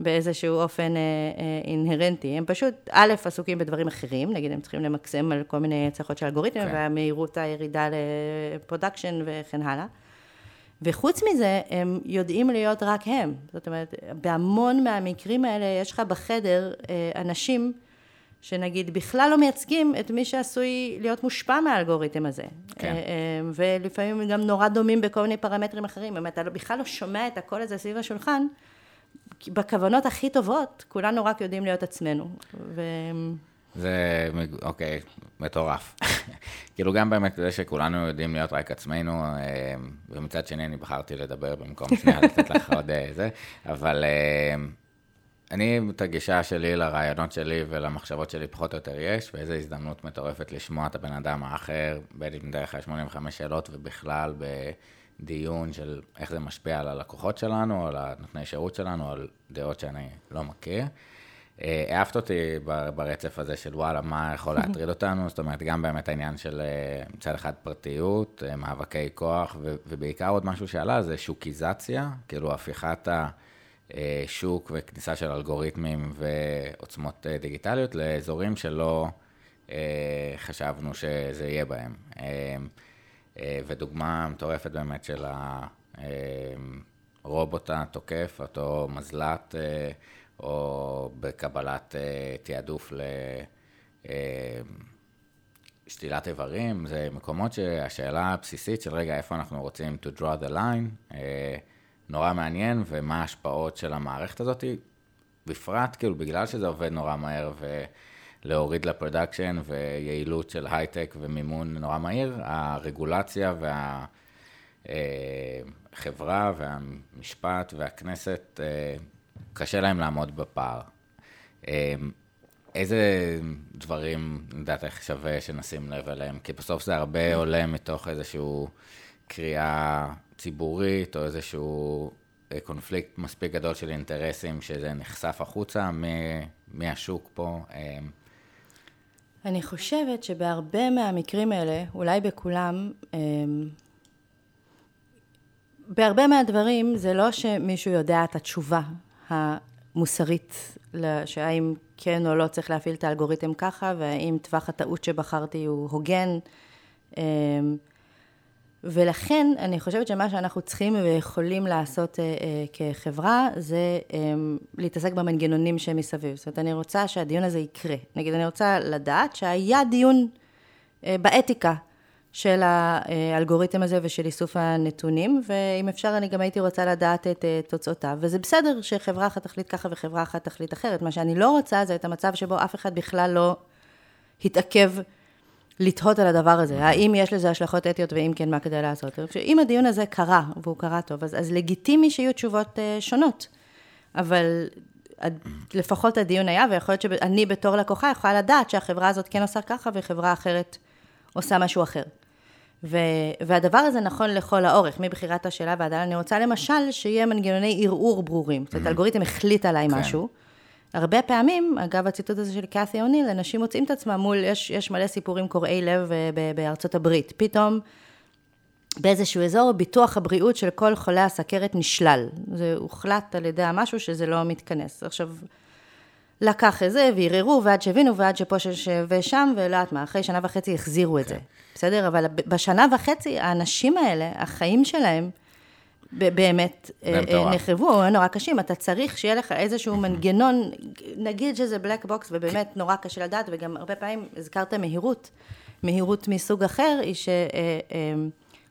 Speaker 1: באיזשהו אופן אה, אה, אינהרנטי. הם פשוט, א', עסוקים בדברים אחרים, נגיד הם צריכים למקסם על כל מיני הצלחות של אלגוריתמים, כן. ומהירות הירידה ל production וכן הלאה. וחוץ מזה, הם יודעים להיות רק הם. זאת אומרת, בהמון מהמקרים האלה יש לך בחדר אה, אנשים שנגיד בכלל לא מייצגים את מי שעשוי להיות מושפע מהאלגוריתם הזה. כן. אה, אה, ולפעמים גם נורא דומים בכל מיני פרמטרים אחרים. אם אתה בכלל לא שומע את הקול הזה סביב השולחן, בכוונות הכי טובות, כולנו רק יודעים להיות עצמנו. ו...
Speaker 2: זה, אוקיי, מטורף. כאילו גם באמת זה שכולנו יודעים להיות רק עצמנו, אה, ומצד שני אני בחרתי לדבר במקום שנייה לתת לך עוד אה, זה, אבל אה, אני, את הגישה שלי לרעיונות שלי ולמחשבות שלי פחות או יותר יש, ואיזו הזדמנות מטורפת לשמוע את הבן אדם האחר, בין אם דרך ה-85 שאלות ובכלל בדיון של איך זה משפיע על הלקוחות שלנו, על הנותני שירות שלנו, על דעות שאני לא מכיר. אה, העפת אותי ברצף הזה של וואלה, מה יכול להטריד אותנו, זאת אומרת, גם באמת העניין של אה, מצד אחד פרטיות, אה, מאבקי כוח, ובעיקר עוד משהו שעלה זה שוקיזציה, כאילו הפיכת השוק וכניסה של אלגוריתמים ועוצמות דיגיטליות לאזורים שלא חשבנו שזה יהיה בהם. ודוגמה מטורפת באמת של הרובוט התוקף, אותו מזל"ט, או בקבלת uh, תעדוף לשתילת אה, איברים, זה מקומות שהשאלה הבסיסית של רגע, איפה אנחנו רוצים to draw the line, uh, נורא מעניין, ומה ההשפעות של המערכת הזאת, בפרט כאילו בגלל שזה עובד נורא מהר, ולהוריד ל production ויעילות של הייטק ומימון נורא מהיר, הרגולציה והחברה והמשפט והכנסת קשה להם לעמוד בפער. אמ, איזה דברים, לדעתך, שווה שנשים לב אליהם? כי בסוף זה הרבה עולה מתוך איזושהי קריאה ציבורית, או איזשהו אה, קונפליקט מספיק גדול של אינטרסים, שזה נחשף החוצה מהשוק פה. אמ.
Speaker 1: אני חושבת שבהרבה מהמקרים האלה, אולי בכולם, אמ, בהרבה מהדברים זה לא שמישהו יודע את התשובה המוסרית, שהאם כן או לא צריך להפעיל את האלגוריתם ככה, והאם טווח הטעות שבחרתי הוא הוגן. אמ, ולכן אני חושבת שמה שאנחנו צריכים ויכולים לעשות אה, אה, כחברה זה אמ, להתעסק במנגנונים שמסביב. זאת אומרת, אני רוצה שהדיון הזה יקרה. נגיד, אני רוצה לדעת שהיה דיון אה, באתיקה של האלגוריתם הזה ושל איסוף הנתונים, ואם אפשר, אני גם הייתי רוצה לדעת את אה, תוצאותיו. וזה בסדר שחברה אחת תחליט ככה וחברה אחת תחליט אחרת. מה שאני לא רוצה זה את המצב שבו אף אחד בכלל לא התעכב לתהות על הדבר הזה. האם יש לזה השלכות אתיות, ואם כן, מה כדי לעשות? אם הדיון הזה קרה, והוא קרה טוב, אז, אז לגיטימי שיהיו תשובות uh, שונות. אבל לפחות הדיון היה, ויכול להיות שאני בתור לקוחה יכולה לדעת שהחברה הזאת כן עושה ככה, וחברה אחרת עושה משהו אחר. ו, והדבר הזה נכון לכל האורך, מבחירת השאלה ועד אני רוצה למשל שיהיה מנגנוני ערעור ברורים. זאת אומרת, אלגוריתם החליט עליי כן. משהו. הרבה פעמים, אגב הציטוט הזה של קאסי אוניל, אנשים מוצאים את עצמם מול, יש, יש מלא סיפורים קורעי לב אה, בארצות הברית. פתאום באיזשהו אזור, ביטוח הבריאות של כל חולי הסכרת נשלל. זה הוחלט על ידי המשהו שזה לא מתכנס. עכשיו, לקח את זה, וערערו, ועד שהבינו, ועד שפה ושם, ולא יודעת מה, אחרי שנה וחצי החזירו את זה. כן. בסדר? אבל בשנה וחצי, האנשים האלה, החיים שלהם, באמת אה, אה, נחרבו, הם נורא קשים. אתה צריך שיהיה לך איזשהו מנגנון, נגיד שזה בלק בוקס, ובאמת נורא קשה לדעת, וגם הרבה פעמים הזכרת מהירות. מהירות מסוג אחר, היא ש... אה,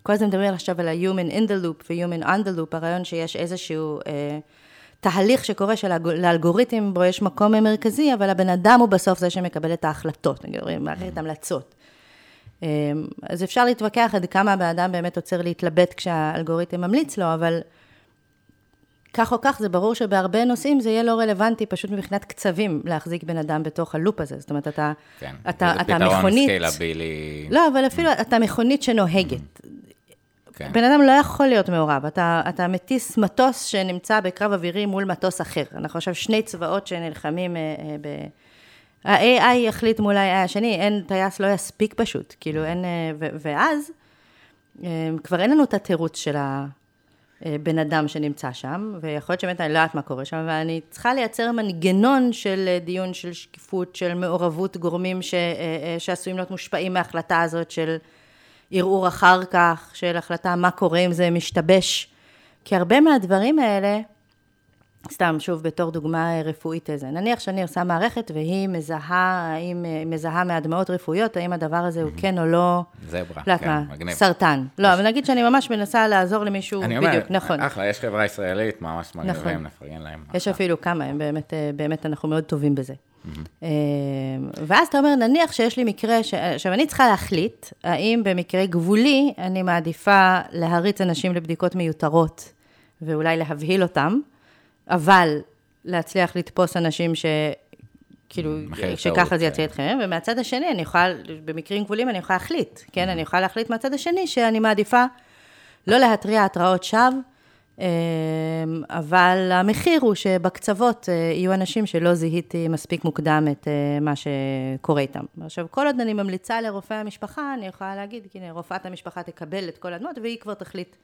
Speaker 1: כל הזמן מדברים עכשיו על ה-human in the loop ו-human on the loop, הרעיון שיש איזשהו תהליך שקורה שלאלגוריתם בו יש מקום מרכזי, אבל הבן אדם הוא בסוף זה שמקבל את ההחלטות, נגיד, מערכת המלצות. אמ, אז אפשר להתווכח עד כמה הבן אדם באמת עוצר להתלבט כשהאלגוריתם ממליץ לו, אבל כך או כך, זה ברור שבהרבה נושאים זה יהיה לא רלוונטי, פשוט מבחינת קצבים, להחזיק בן אדם בתוך ה loop הזה. זאת אומרת, אתה,
Speaker 2: כן, אתה, אתה מכונית... כן, זה פתרון scalable.
Speaker 1: לא, אבל אפילו אתה מכונית שנוהגת. כן. בן אדם לא יכול להיות מעורב, אתה, אתה מטיס מטוס שנמצא בקרב אווירי מול מטוס אחר. אנחנו עכשיו שני צבאות שנלחמים אה, אה, ב... ה-AI יחליט מול ה-AI השני, אין, טייס לא יספיק פשוט, כאילו אין, אה, ו- ואז אה, כבר אין לנו את התירוץ של הבן אדם שנמצא שם, ויכול להיות שבאמת אני לא יודעת מה קורה שם, אבל אני צריכה לייצר מנגנון של דיון, של שקיפות, של מעורבות גורמים ש- אה, שעשויים להיות מושפעים מההחלטה הזאת, של ערעור אחר כך, של החלטה מה קורה אם זה משתבש. כי הרבה מהדברים האלה, סתם, שוב, בתור דוגמה רפואית איזה. נניח שאני עושה מערכת והיא מזהה, האם היא מזהה מהדמעות רפואיות, האם הדבר הזה הוא כן או לא...
Speaker 2: זברה,
Speaker 1: לא כן, מה, מגניב. סרטן. לא, אבל נגיד שאני ממש מנסה לעזור למישהו,
Speaker 2: אני
Speaker 1: בדיוק,
Speaker 2: אומר,
Speaker 1: נכון.
Speaker 2: אחלה, יש חברה ישראלית, ממש מגניבים, נכון. נפרגן להם.
Speaker 1: יש אפילו כמה, הם באמת, באמת, אנחנו מאוד טובים בזה. אה, ואז אתה אומר, נניח שיש לי מקרה, ש... עכשיו אני צריכה להחליט, האם במקרה גבולי אני מעדיפה להריץ אנשים לבדיקות מיותרות, ואולי להבהיל אותם, אבל להצליח לתפוס אנשים ש... כאילו, שככה זה יציע את חייהם, ומהצד השני, אני יכולה, במקרים גבולים אני יכולה להחליט, כן? אני יכולה להחליט מהצד השני שאני מעדיפה לא להתריע התראות שווא, אבל המחיר הוא שבקצוות אה, יהיו אנשים שלא זיהיתי מספיק מוקדם את אה, מה שקורה איתם. עכשיו, כל עוד אני ממליצה לרופא המשפחה, אני יכולה להגיד, הנה, רופאת המשפחה תקבל את כל הדמות, והיא כבר תחליט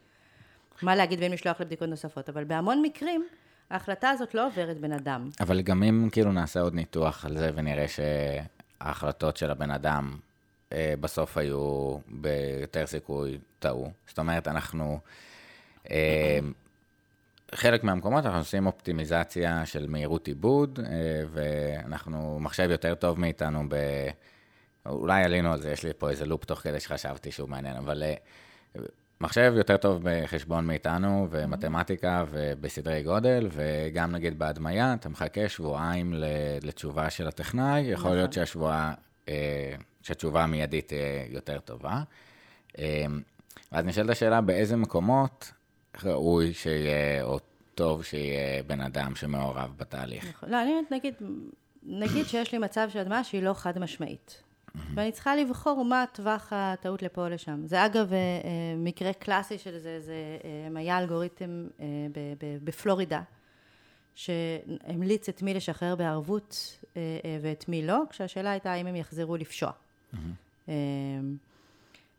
Speaker 1: מה להגיד ואם לשלוח לבדיקות נוספות. אבל בהמון מקרים, ההחלטה הזאת לא עוברת בן אדם.
Speaker 2: אבל גם אם כאילו נעשה עוד ניתוח על זה ונראה שההחלטות של הבן אדם אה, בסוף היו ביותר סיכוי טעו. זאת אומרת, אנחנו... חלק מהמקומות אנחנו עושים אופטימיזציה של מהירות עיבוד, אה, ואנחנו מחשב יותר טוב מאיתנו ב... אולי עלינו על זה, יש לי פה איזה לופ תוך כדי שחשבתי שהוא מעניין, אבל אה, מחשב יותר טוב בחשבון מאיתנו, ומתמטיקה ובסדרי גודל, וגם נגיד בהדמיה, אתה מחכה שבועיים לתשובה של הטכנאי, יכול נכון. להיות שהשבועה, אה, שהתשובה המיידית תהיה יותר טובה. ואז נשאלת השאלה, באיזה מקומות ראוי שיהיה, או טוב שיהיה בן אדם שמעורב בתהליך. נכון.
Speaker 1: לא, אני אומרת, נגיד, נגיד שיש לי מצב של הדמיה שהיא לא חד משמעית. ואני צריכה לבחור מה טווח הטעות לפה או לשם. זה אגב אה, אה, מקרה קלאסי של זה, זה אה, היה אלגוריתם בפלורידה, שהמליץ את מי לשחרר בערבות ואת מי לא, כשהשאלה הייתה האם הם יחזרו לפשוע.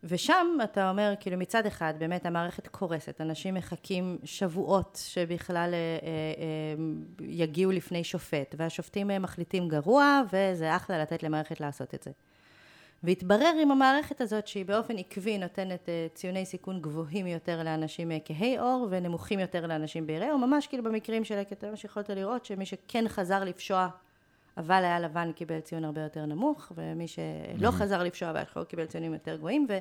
Speaker 1: ושם אתה אומר, כאילו מצד אחד, באמת המערכת קורסת, אנשים מחכים שבועות שבכלל אה, אה, אה, יגיעו לפני שופט, והשופטים מחליטים גרוע, וזה אחלה לתת למערכת לעשות את זה. והתברר עם המערכת הזאת שהיא באופן עקבי נותנת ציוני סיכון גבוהים יותר לאנשים כהי עור ונמוכים יותר לאנשים בהירי או ממש כאילו במקרים של מה שיכולת לראות שמי שכן חזר לפשוע אבל היה לבן קיבל ציון הרבה יותר נמוך, ומי שלא חזר לפשוע והשחור קיבל ציונים יותר גבוהים. ו...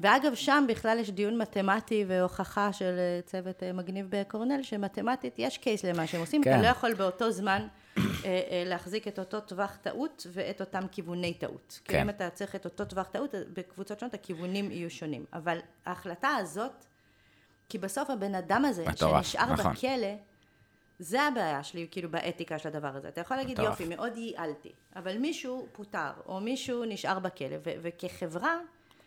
Speaker 1: ואגב, שם בכלל יש דיון מתמטי והוכחה של אה, צוות אה, מגניב בקורנל, שמתמטית יש קייס למה שהם עושים, כן. אתה לא יכול באותו זמן אה, להחזיק את אותו טווח טעות ואת אותם כיווני טעות. כן. כי אם אתה צריך את אותו טווח טעות, בקבוצות שונות הכיוונים יהיו שונים. אבל ההחלטה הזאת, כי בסוף הבן אדם הזה, מטורף, שנשאר נכון. בכלא, זה הבעיה שלי, כאילו, באתיקה של הדבר הזה. אתה יכול להגיד, מטורף. יופי, מאוד ייעלתי, אבל מישהו פוטר, או מישהו נשאר בכלא, ו- וכחברה,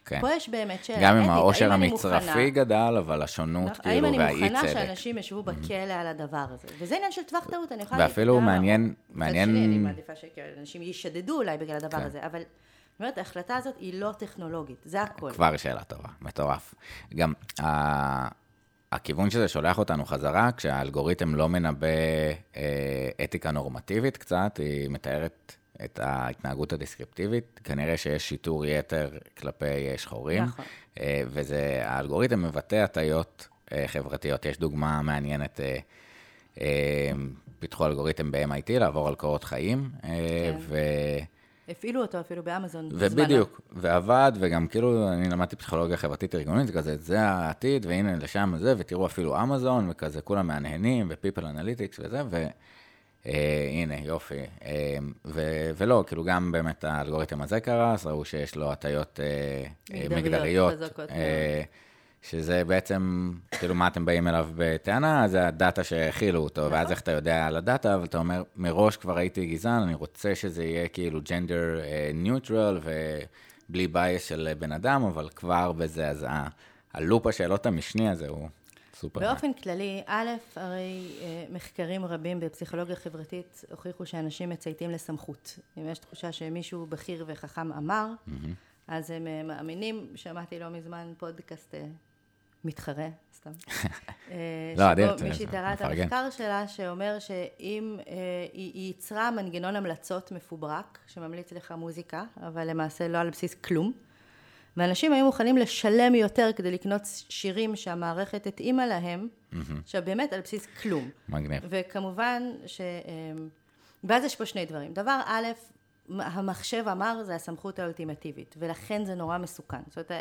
Speaker 1: כן. פה יש באמת שאלה
Speaker 2: גם אם העושר המצרפי מוכנה, גדל, אבל השונות, נכון, כאילו, והאי צדק.
Speaker 1: האם אני מוכנה שאנשים ישבו בכלא על הדבר הזה? וזה עניין של טווח טעות, אני יכולה
Speaker 2: להגיד... ואפילו מעניין, מעניין...
Speaker 1: שלי, אני מעדיפה שאנשים ישדדו אולי בגלל הדבר כן. הזה, אבל... זאת אומרת, ההחלטה הזאת היא לא טכנולוגית, זה הכל.
Speaker 2: כבר שאלה טובה, מטורף. גם הכיוון שזה שולח אותנו חזרה, כשהאלגוריתם לא מנבא אה, אתיקה נורמטיבית קצת, היא מתארת את ההתנהגות הדיסקריפטיבית, כנראה שיש שיטור יתר כלפי אה, שחורים, נכון. אה, וזה, האלגוריתם מבטא הטיות אה, חברתיות. יש דוגמה מעניינת, אה, אה, פיתחו אלגוריתם ב-MIT לעבור על קורות חיים, אה, כן. ו...
Speaker 1: הפעילו אותו אפילו באמזון.
Speaker 2: ובדיוק, ועבד, וגם כאילו, אני למדתי פסיכולוגיה חברתית ארגונית, כזה, זה העתיד, והנה לשם זה, ותראו אפילו אמזון, וכזה, כולם מהנהנים, ו-people analytics וזה, והנה, אה, יופי. אה, ו- ולא, כאילו, גם באמת האלגוריתם הזה קרס, ראו שיש לו הטיות אה, מגדריות. מגדריות חזקות. אה, שזה בעצם, כאילו, מה אתם באים אליו בטענה, זה ה data שהאכילו אותו, נכון. ואז איך אתה יודע על ה data, אבל אתה אומר, מראש כבר הייתי גזען, אני רוצה שזה יהיה כאילו gender neutral ובלי bias של בן אדם, אבל כבר בזה, אז ה loop השאלות המשני הזה הוא סופר.
Speaker 1: באופן כללי, א', הרי אה, מחקרים רבים בפסיכולוגיה חברתית הוכיחו שאנשים מצייתים לסמכות. אם יש תחושה שמישהו בכיר וחכם אמר, mm-hmm. אז הם אה, מאמינים, שמעתי לא מזמן פודקאסט אה, מתחרה, סתם.
Speaker 2: אה, לא, עדיין.
Speaker 1: שבו מישהי תראה את המחקר שלה, שאומר שאם אה, היא ייצרה מנגנון המלצות מפוברק, שממליץ לך מוזיקה, אבל למעשה לא על בסיס כלום, ואנשים היו מוכנים לשלם יותר כדי לקנות שירים שהמערכת התאימה להם, עכשיו באמת על בסיס כלום.
Speaker 2: מגניב.
Speaker 1: וכמובן ש... אה, ואז יש פה שני דברים. דבר א', המחשב אמר זה הסמכות האולטימטיבית, ולכן זה נורא מסוכן. זאת אומרת,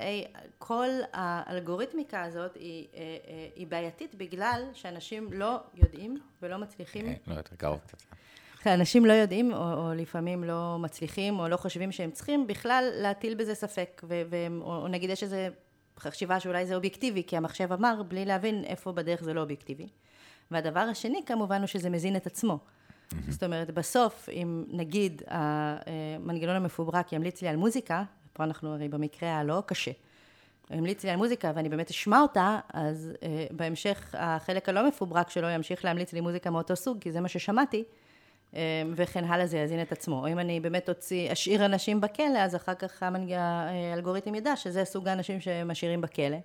Speaker 1: כל האלגוריתמיקה הזאת היא, אה, אה, היא בעייתית בגלל שאנשים לא יודעים ולא מצליחים.
Speaker 2: אה, לא, יותר קרוב קצת.
Speaker 1: אנשים לא יודעים, או, או לפעמים לא מצליחים, או לא חושבים שהם צריכים בכלל להטיל בזה ספק, ו, ו, או, או נגיד יש איזו חשיבה שאולי זה אובייקטיבי, כי המחשב אמר, בלי להבין איפה בדרך זה לא אובייקטיבי. והדבר השני כמובן הוא שזה מזין את עצמו. Mm-hmm. זאת אומרת, בסוף, אם נגיד המנגנון המפוברק ימליץ לי על מוזיקה, פה אנחנו הרי במקרה הלא קשה, המליץ לי על מוזיקה ואני באמת אשמע אותה, אז אה, בהמשך החלק הלא מפוברק שלו ימשיך להמליץ לי מוזיקה מאותו סוג, כי זה מה ששמעתי, אה, וכן הלאה זה יזין את עצמו. או אם אני באמת אוציא, אשאיר אנשים בכלא, אז אחר כך האלגוריתם ידע שזה סוג האנשים שמשאירים בכלא.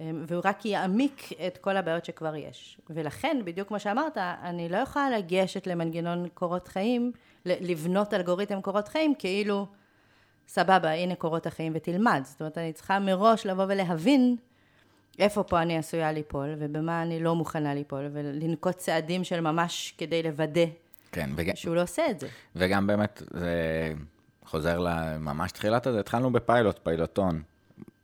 Speaker 1: אה, והוא רק יעמיק את כל הבעיות שכבר יש. ולכן, בדיוק כמו שאמרת, אני לא יכולה לגשת למנגנון קורות חיים, לבנות אלגוריתם קורות חיים, כאילו, סבבה, הנה קורות החיים ותלמד. זאת אומרת, אני צריכה מראש לבוא ולהבין איפה פה אני עשויה ליפול, ובמה אני לא מוכנה ליפול, ולנקוט צעדים של ממש כדי לוודא
Speaker 2: כן,
Speaker 1: וג... שהוא לא עושה את זה.
Speaker 2: וגם באמת, זה חוזר לממש תחילת הזה, התחלנו בפיילוט, פיילוטון.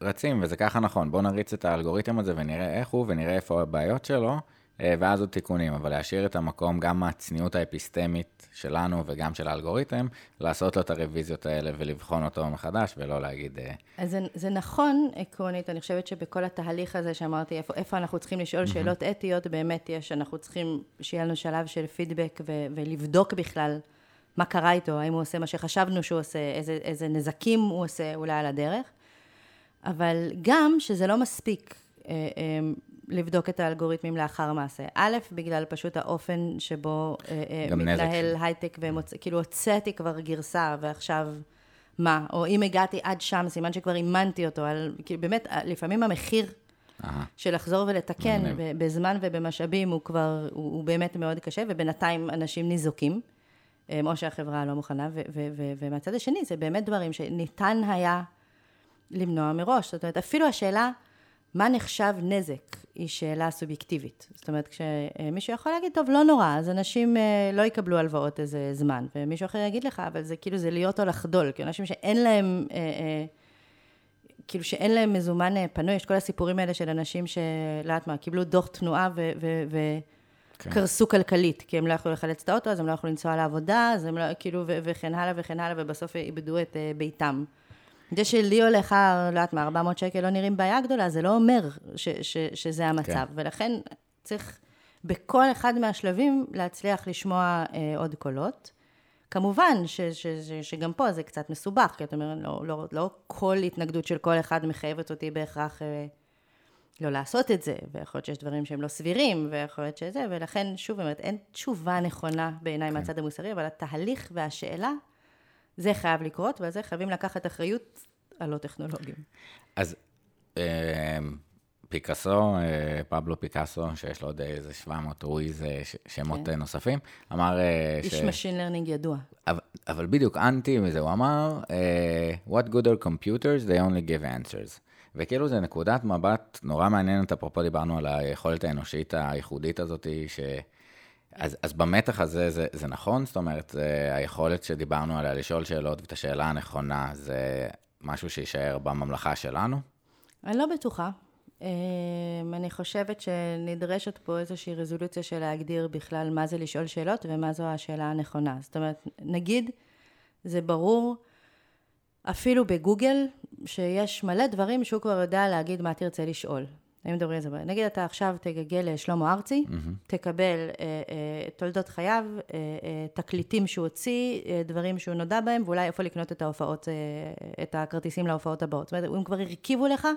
Speaker 2: רצים, וזה ככה נכון, בואו נריץ את האלגוריתם הזה ונראה איך הוא, ונראה איפה הבעיות שלו, אה, ואז עוד תיקונים, אבל להשאיר את המקום, גם מהצניעות האפיסטמית שלנו וגם של האלגוריתם, לעשות לו את הרוויזיות האלה ולבחון אותו מחדש, ולא להגיד... אה,
Speaker 1: אז זה, זה נכון עקרונית, אני חושבת שבכל התהליך הזה שאמרתי, איפה, איפה אנחנו צריכים לשאול שאלות אתיות, באמת יש, אנחנו צריכים שיהיה לנו שלב של פידבק ו- ולבדוק בכלל מה קרה איתו, האם הוא עושה מה שחשבנו שהוא עושה, איזה, איזה נזקים הוא עושה אולי על הדרך. אבל גם שזה לא מספיק אה, אה, לבדוק את האלגוריתמים לאחר מעשה. א', בגלל פשוט האופן שבו אה, מתנהל. הייטק, וכאילו הוצאתי כבר גרסה ועכשיו מה? או אם הגעתי עד שם, סימן שכבר אימנתי אותו על, כאילו באמת, לפעמים המחיר Aha. של לחזור ולתקן בזמן ובמשאבים הוא כבר, הוא, הוא באמת מאוד קשה, ובינתיים אנשים ניזוקים. או שהחברה לא מוכנה, ומהצד השני זה באמת דברים שניתן היה למנוע מראש. זאת אומרת, אפילו השאלה מה נחשב נזק היא שאלה סובייקטיבית. זאת אומרת, כשמישהו יכול להגיד, טוב, לא נורא, אז אנשים אה, לא יקבלו הלוואות איזה זמן, ומישהו אחר יגיד לך, אבל זה כאילו, זה להיות או לחדול, כי אנשים שאין להם... אה, אה, כאילו שאין להם מזומן פנוי, יש כל הסיפורים האלה של אנשים שלא יודעת מה, קיבלו דוח תנועה וקרסו כן. כלכלית, כי הם לא יכלו לחלץ את האוטו, אז הם לא יכלו לנסוע לעבודה, אז הם לא, כאילו, וכן הלאה וכן הלאה, ובסוף איבדו את ביתם. זה שלי הולך, לא יודעת מה, 400 שקל לא נראים בעיה גדולה, זה לא אומר ש, ש, שזה המצב. כן. ולכן צריך בכל אחד מהשלבים להצליח לשמוע אה, עוד קולות. כמובן ש, ש, ש, שגם פה זה קצת מסובך, כי את אומרת, לא, לא, לא כל התנגדות של כל אחד מחייבת אותי בהכרח אה, לא לעשות את זה, ויכול להיות שיש דברים שהם לא סבירים, ויכול להיות שזה, ולכן, שוב, באמת, אין תשובה נכונה בעיניי כן. מהצד המוסרי, אבל התהליך והשאלה זה חייב לקרות, ועל זה חייבים לקחת אחריות הלא טכנולוגיים.
Speaker 2: אז אה, פיקאסו, אה, פבלו פיקאסו, שיש לו עוד איזה 700 רואיז שמות כן. נוספים, אמר...
Speaker 1: אה, איש Machine Learning ידוע.
Speaker 2: אבל, אבל בדיוק אנטי מזה, הוא אמר, What good are computers? They only give answers. וכאילו זה נקודת מבט נורא מעניינת, אפרופו דיברנו על היכולת האנושית הייחודית הזאת, ש... אז, אז במתח הזה זה, זה נכון? זאת אומרת, זה היכולת שדיברנו עליה לשאול שאלות ואת השאלה הנכונה, זה משהו שיישאר בממלכה שלנו?
Speaker 1: אני לא בטוחה. אמ, אני חושבת שנדרשת פה איזושהי רזולוציה של להגדיר בכלל מה זה לשאול שאלות ומה זו השאלה הנכונה. זאת אומרת, נגיד, זה ברור, אפילו בגוגל, שיש מלא דברים שהוא כבר יודע להגיד מה תרצה לשאול. אם מדברים על זה, נגיד אתה עכשיו תגגל לשלמה ארצי, mm-hmm. תקבל אה, אה, תולדות חייו, אה, אה, תקליטים שהוא הוציא, אה, דברים שהוא נודע בהם, ואולי איפה לקנות את ההופעות, אה, את הכרטיסים להופעות הבאות. זאת אומרת, אם כבר הרכיבו לך,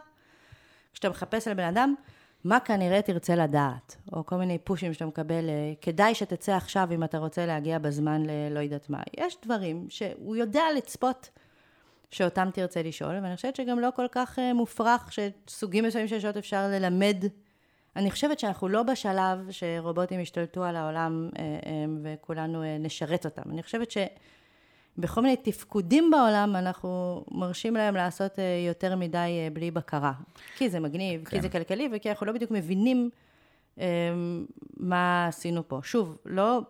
Speaker 1: כשאתה מחפש על בן אדם, מה כנראה תרצה לדעת, או כל מיני פושים שאתה מקבל, אה, כדאי שתצא עכשיו אם אתה רוצה להגיע בזמן ללא יודעת מה. יש דברים שהוא יודע לצפות. שאותם תרצה לשאול, ואני חושבת שגם לא כל כך אה, מופרך שסוגים מסוימים של שאלות אפשר ללמד. אני חושבת שאנחנו לא בשלב שרובוטים ישתלטו על העולם אה, אה, וכולנו נשרת אותם. אני חושבת שבכל מיני תפקודים בעולם אנחנו מרשים להם לעשות יותר מדי בלי בקרה. כי זה מגניב, כן. כי זה כלכלי וכי אנחנו לא בדיוק מבינים מה עשינו פה. שוב, לא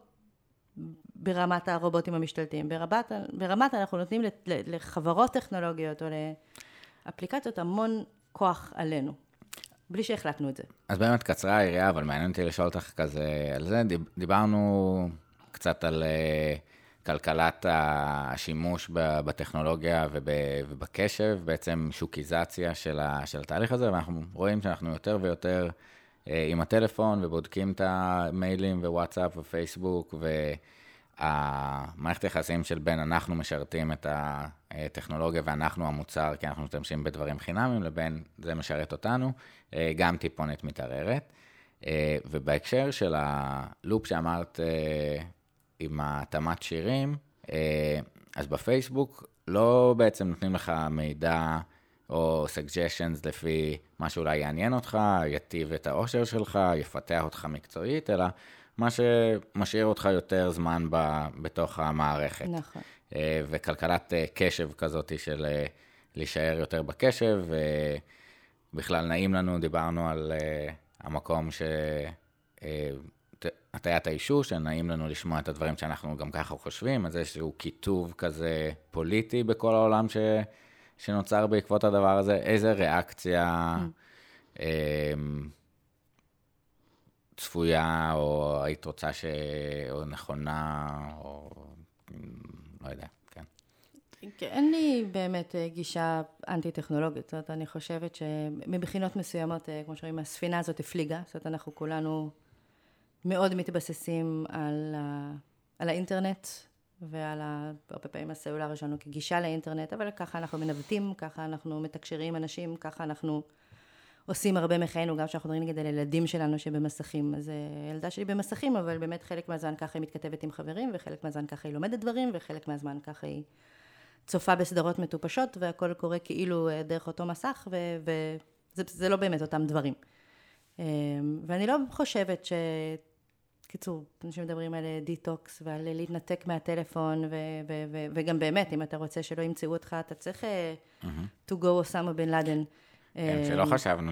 Speaker 1: ברמת הרובוטים המשתלטים. ברמת, ברמת אנחנו נותנים לחברות טכנולוגיות או לאפליקציות המון כוח עלינו, בלי שהחלטנו את זה.
Speaker 2: אז באמת קצרה היריעה, אבל מעניין אותי לשאול אותך כזה על זה. דיברנו קצת על uh, כלכלת השימוש בטכנולוגיה ובקשב, בעצם שוקיזציה של, התהליך הזה, ואנחנו רואים שאנחנו יותר ויותר uh, עם הטלפון ובודקים את המיילים ווואטסאפ ופייסבוק, ו... המערכת היחסים של בין אנחנו משרתים את הטכנולוגיה ואנחנו המוצר, כי אנחנו משתמשים בדברים חינמים, לבין זה משרת אותנו, אה, גם טיפונת מתערערת. אה, ובהקשר של הלופ שאמרת אה, עם התאמת שירים, אז בפייסבוק לא בעצם נותנים לך מידע או suggestions לפי מה שאולי יעניין אותך, יטיב את האושר שלך, יפתח אותך מקצועית, אלא מה שמשאיר אותך יותר זמן ב, בתוך המערכת.
Speaker 1: נכון.
Speaker 2: אה, וכלכלת אה, קשב כזאת של אה, להישאר יותר בקשב, ובכלל נעים לנו, דיברנו על המקום ש... הטיית האישוש, שנעים לנו לשמוע את הדברים שאנחנו גם ככה חושבים, אז איזשהו קיטוב כזה פוליטי בכל העולם ש... שנוצר בעקבות הדבר הזה, איזה ריאקציה mm. צפויה, או היית רוצה ש... או נכונה, או לא יודע, כן.
Speaker 1: כן. אין לי באמת אה, גישה אנטי-טכנולוגית, זאת אומרת, אני חושבת שמבחינות מסוימות, אה, כמו שאומרים, הספינה הזאת הפליגה, זאת אומרת, אנחנו כולנו מאוד מתבססים על, ה... על האינטרנט ועל ה... הרבה פעמים הסלולר שלנו כגישה לאינטרנט, אבל ככה אנחנו מנווטים, ככה אנחנו מתקשרים אנשים, ככה אנחנו... עושים הרבה מחיינו, גם כשאנחנו מדברים נגיד על ילדים שלנו שבמסכים. אז אה, ילדה שלי במסכים, אבל באמת חלק מהזמן ככה היא מתכתבת עם חברים, וחלק מהזמן ככה היא לומדת דברים, וחלק מהזמן ככה היא צופה בסדרות מטופשות, והכל קורה כאילו אה, דרך אותו מסך, וזה לא באמת אותם דברים. אה, ואני לא חושבת ש... קיצור, אנשים מדברים על דיטוקס ועל להתנתק מהטלפון, ו- ו- ו- וגם באמת, אם אתה רוצה שלא ימצאו אותך, אתה צריך mm-hmm. to go אוסמה בן לאדן.
Speaker 2: כן, שלא אמ, חשבנו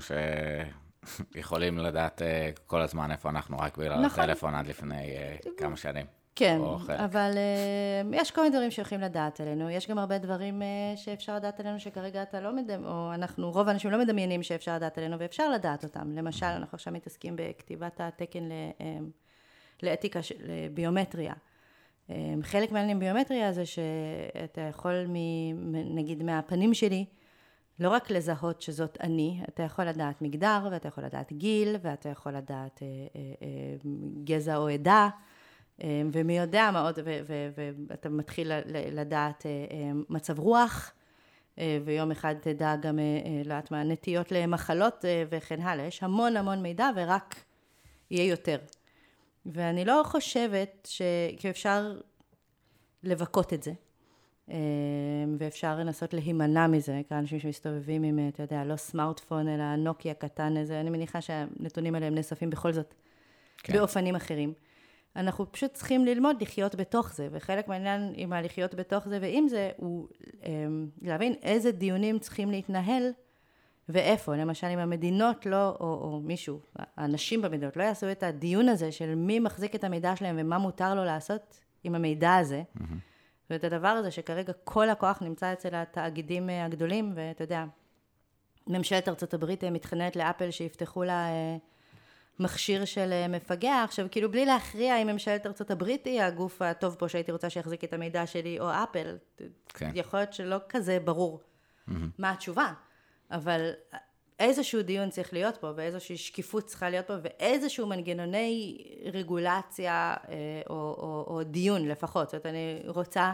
Speaker 2: שיכולים לדעת אה, כל הזמן איפה אנחנו, רק בגלל נכון. הטלפון עד לפני אה, כמה שנים.
Speaker 1: כן, אבל uh, יש כל מיני דברים שיכולים לדעת עלינו, יש גם הרבה דברים uh, שאפשר לדעת עלינו שכרגע אתה לא מדמיין, או אנחנו, רוב האנשים לא מדמיינים שאפשר לדעת עלינו ואפשר לדעת אותם. למשל, אנחנו עכשיו מתעסקים בכתיבת התקן ל, uh, לאתיקה של ביומטריה. Um, חלק מהעניינים ביומטריה זה שאתה יכול, מ, נגיד מהפנים שלי, לא רק לזהות שזאת אני, אתה יכול לדעת מגדר, ואתה יכול לדעת גיל, ואתה יכול לדעת אה, אה, אה, גזע או עדה, אה, ומי יודע מה עוד, ואתה מתחיל לדעת אה, אה, מצב רוח, אה, ויום אחד תדע גם, אה, אה, לא יודעת מה, נטיות למחלות אה, וכן הלאה. יש המון המון מידע, ורק יהיה יותר. ואני לא חושבת שאפשר לבכות את זה. אמ, ואפשר לנסות להימנע מזה, כאן אנשים שמסתובבים עם, אתה יודע, לא סמארטפון, אלא נוקיה קטן איזה, אני מניחה שהנתונים האלה הם נאספים בכל זאת כן. באופנים אחרים. אנחנו פשוט צריכים ללמוד לחיות בתוך זה, וחלק מהעניין עם הלחיות בתוך זה ועם זה, הוא אמ, להבין איזה דיונים צריכים להתנהל ואיפה. למשל, אם המדינות לא, או, או מישהו, האנשים במדינות, לא יעשו את הדיון הזה של מי מחזיק את המידע שלהם ומה מותר לו לעשות עם המידע הזה, mm-hmm. ואת הדבר הזה שכרגע כל הכוח נמצא אצל התאגידים אה, הגדולים, ואתה יודע, ממשלת ארצות הברית אה, מתחננת לאפל שיפתחו לה אה, מכשיר של מפגע, עכשיו כאילו בלי להכריע אם ממשלת ארצות הברית היא הגוף הטוב פה שהייתי רוצה שיחזיק את המידע שלי, או אפל, כן. יכול להיות שלא כזה ברור mm-hmm. מה התשובה, אבל איזשהו דיון צריך להיות פה, ואיזושהי שקיפות צריכה להיות פה, ואיזשהו מנגנוני רגולציה אה, או, או, או דיון לפחות. זאת אומרת, אני רוצה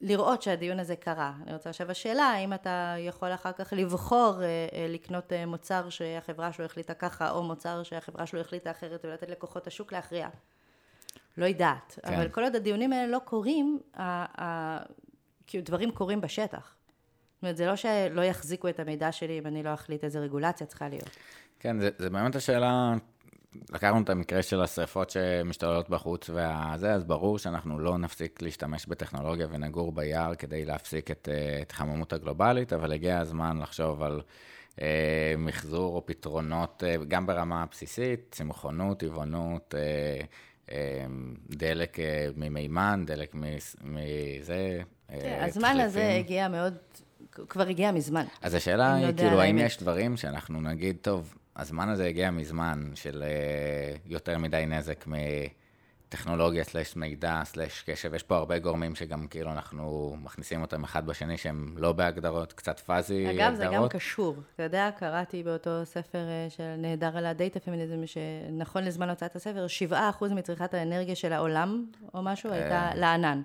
Speaker 1: לראות שהדיון הזה קרה. אני רוצה עכשיו השאלה, האם אתה יכול אחר כך לבחור אה, אה, לקנות מוצר שהחברה שלו החליטה ככה, או מוצר שהחברה שלו החליטה אחרת, ולתת לכוחות השוק להכריע. לא יודעת. כן. אבל כל עוד הדיונים האלה לא קורים, כאילו דברים קורים בשטח. זאת אומרת, זה לא שלא יחזיקו את המידע שלי אם אני לא אחליט איזה רגולציה צריכה להיות.
Speaker 2: כן, זה, זה באמת השאלה, לקחנו את המקרה של השריפות שמשתוללות בחוץ וזה, אז ברור שאנחנו לא נפסיק להשתמש בטכנולוגיה ונגור ביער כדי להפסיק את התחממות הגלובלית, אבל הגיע הזמן לחשוב על אה, מחזור או פתרונות, אה, גם ברמה הבסיסית, צמחונות, טבעונות, אה, אה, דלק אה, ממימן, דלק מזה.
Speaker 1: כן, הזמן הזה הגיע מאוד כבר הגיע מזמן.
Speaker 2: אז השאלה היא, כאילו, האם יש דברים שאנחנו נגיד, טוב, הזמן הזה הגיע מזמן, של uh, יותר מדי נזק טכנולוגיה סלש מידע סלש קשב, יש פה הרבה גורמים שגם כאילו אנחנו מכניסים אותם אחד בשני שהם לא בהגדרות, קצת פאזי
Speaker 1: אגב,
Speaker 2: הגדרות.
Speaker 1: זה גם קשור. אתה יודע, קראתי באותו ספר אה, של נהדר על הדאטה פמיניזם, שנכון לזמן הוצאת הספר, 7% מצריכת האנרגיה של העולם, או משהו, הייתה לענן.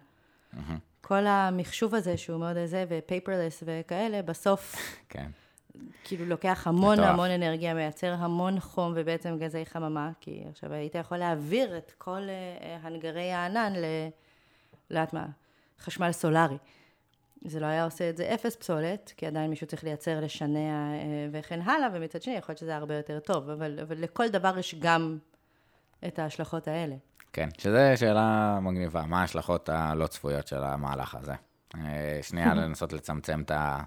Speaker 1: כל המחשוב הזה, שהוא מאוד איזה, ו paperless וכאלה, בסוף...
Speaker 2: כן.
Speaker 1: כאילו לוקח המון
Speaker 2: מטורף.
Speaker 1: המון אנרגיה, מייצר המון חום ובעצם גזי חממה, כי עכשיו היית יכול להעביר את כל אה, הנגיד הענן ל... לאת'מה? חשמל סולארי. זה לא היה עושה את זה אפס פסולת, כי עדיין מישהו צריך לייצר, לשנע אה, וכן הלאה, ומצד שני יכול להיות שזה הרבה יותר טוב, אבל, אבל לכל דבר יש גם את ההשלכות האלה.
Speaker 2: כן, שזו שאלה מגניבה, מה ההשלכות הלא צפויות של המהלך הזה? אה, שנייה לנסות לצמצם את ה...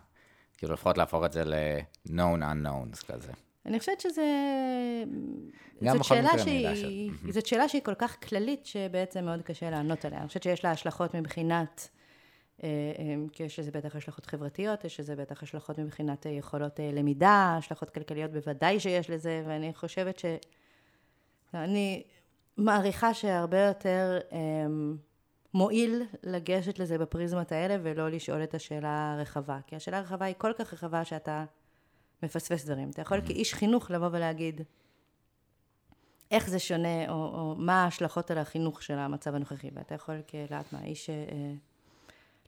Speaker 2: כאילו לפחות להפוך את זה ל-known unknowns כזה.
Speaker 1: אני חושבת שזה...
Speaker 2: גם
Speaker 1: זאת
Speaker 2: בכל
Speaker 1: שאלה
Speaker 2: מקרה
Speaker 1: שהיא...
Speaker 2: של-
Speaker 1: זאת שאלה שהיא כל כך כללית, שבעצם מאוד קשה לענות עליה. אני חושבת שיש לה השלכות מבחינת... אה, אה, כי יש לזה בטח השלכות חברתיות, יש לזה בטח השלכות מבחינת יכולות למידה, השלכות כלכליות בוודאי שיש לזה, ואני חושבת ש... אני מעריכה שהרבה יותר אה, מועיל לגשת לזה בפריזמות האלה, ולא לשאול את השאלה הרחבה. כי השאלה הרחבה היא כל כך רחבה שאתה מפספס דברים. אתה יכול כאיש חינוך לבוא ולהגיד איך זה שונה, או, או מה ההשלכות על החינוך של המצב הנוכחי, ואתה יכול כלאט מה, איש, אה,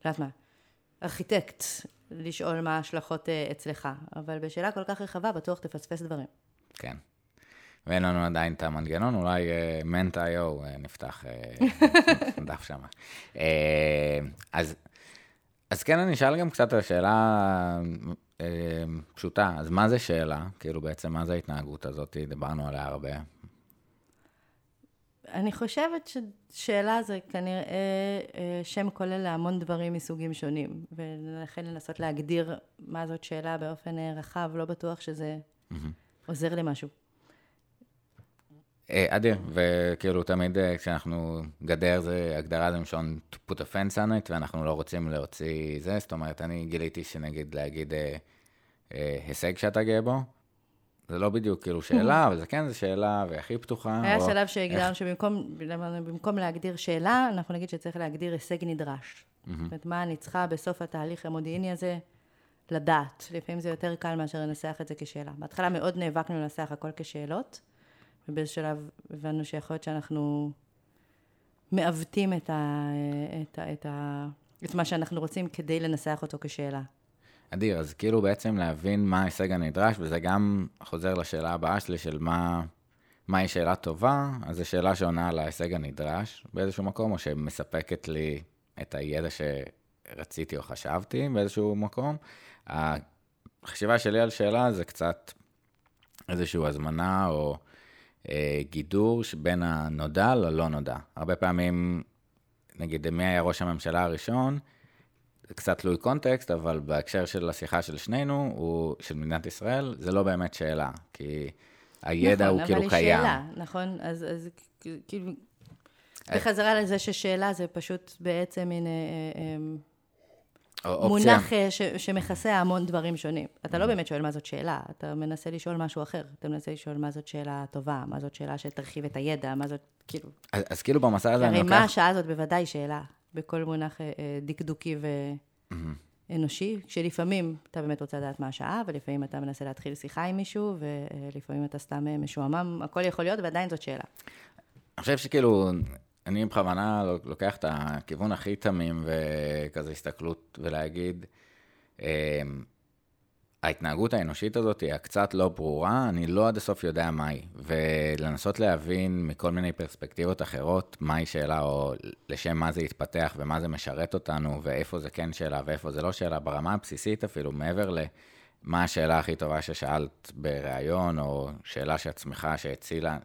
Speaker 1: לאט מה, ארכיטקט, לשאול מה ההשלכות אה, אצלך, אבל בשאלה כל כך רחבה בטוח תפספס דברים.
Speaker 2: כן. ואין לנו עדיין את המנגנון, אולי מנט.io נפתח אה, דף שם. אה, אז, אז כן, אני אשאל גם קצת על שאלה אה, פשוטה, אז מה זה שאלה? כאילו בעצם מה זה ההתנהגות הזאת? דיברנו עליה הרבה.
Speaker 1: אני חושבת ששאלה זה כנראה אה, שם כולל להמון דברים מסוגים שונים, ולכן לנסות להגדיר מה זאת שאלה באופן אה, רחב, לא בטוח שזה עוזר למשהו.
Speaker 2: אה, אדיר, וכאילו תמיד אה, כשאנחנו, גדר זה, הגדרה זה מלשון to put a fence on it, ואנחנו לא רוצים להוציא זה, זאת אומרת, אני גיליתי שנגיד להגיד אה, אה, הישג שאתה גאה בו, זה לא בדיוק כאילו שאלה, אבל זה כן, זו שאלה, והכי פתוחה.
Speaker 1: היה
Speaker 2: או
Speaker 1: שלב
Speaker 2: איך-
Speaker 1: שהגדרנו שבמקום במקום להגדיר שאלה, אנחנו נגיד שצריך להגדיר הישג נדרש. זאת אומרת, מה אני צריכה בסוף התהליך המודיעיני הזה לדעת. לפעמים זה יותר קל מאשר לנסח את זה כשאלה. בהתחלה מאוד נאבקנו לנסח הכל כשאלות, ובאיזה שלב הבנו שיכול להיות שאנחנו מעוותים את, ה, את, ה, את, ה, את מה שאנחנו רוצים כדי לנסח אותו כשאלה.
Speaker 2: אדיר, אז כאילו בעצם להבין מה ההישג הנדרש, וזה גם חוזר לשאלה הבאה שלי של מה, מהי שאלה טובה, אז זו שאלה שעונה על ההישג הנדרש באיזשהו מקום, או שמספקת לי את הידע שרציתי או חשבתי באיזשהו מקום. החשיבה שלי על שאלה זה קצת איזושהי הזמנה או גידור בין הנודע ללא נודע. הרבה פעמים, נגיד, מי היה ראש הממשלה הראשון, קצת תלוי קונטקסט, אבל בהקשר של השיחה של שנינו, הוא, של מדינת ישראל, זה לא באמת שאלה, כי הידע
Speaker 1: נכון,
Speaker 2: הוא כאילו
Speaker 1: אבל
Speaker 2: קיים.
Speaker 1: היא שאלה, נכון? אז, אז כאילו, בחזרה לזה ששאלה זה פשוט בעצם מין אה, אה,
Speaker 2: אופציה.
Speaker 1: מונח אה, ש, שמכסה המון דברים שונים. אתה לא באמת שואל מה זאת שאלה, אתה מנסה לשאול משהו אחר. אתה מנסה לשאול מה זאת שאלה טובה, מה זאת שאלה שתרחיב את הידע, מה זאת, כאילו...
Speaker 2: אז, אז כאילו במסע הזה אני
Speaker 1: הרי
Speaker 2: לוקח...
Speaker 1: מה השעה הזאת בוודאי שאלה, בכל מונח אה, אה, דקדוקי ואנושי, כשלפעמים אתה באמת רוצה לדעת מה השעה, ולפעמים אתה מנסה להתחיל שיחה עם מישהו, ולפעמים אתה סתם משועמם, הכל יכול להיות, ועדיין זאת שאלה.
Speaker 2: אני חושב שכאילו, אני בכוונה לוקח את הכיוון הכי תמים וכזה הסתכלות ולהגיד, אה, ההתנהגות האנושית הזאת היא הקצת לא ברורה, אני לא עד הסוף יודע מהי, ולנסות להבין מכל מיני פרספקטיבות אחרות מהי שאלה, או לשם מה זה התפתח ומה זה משרת אותנו, ואיפה זה כן שאלה ואיפה זה לא שאלה, ברמה הבסיסית אפילו, מעבר למה השאלה הכי טובה ששאלת בריאיון, או שאלה שעצמך שהצילה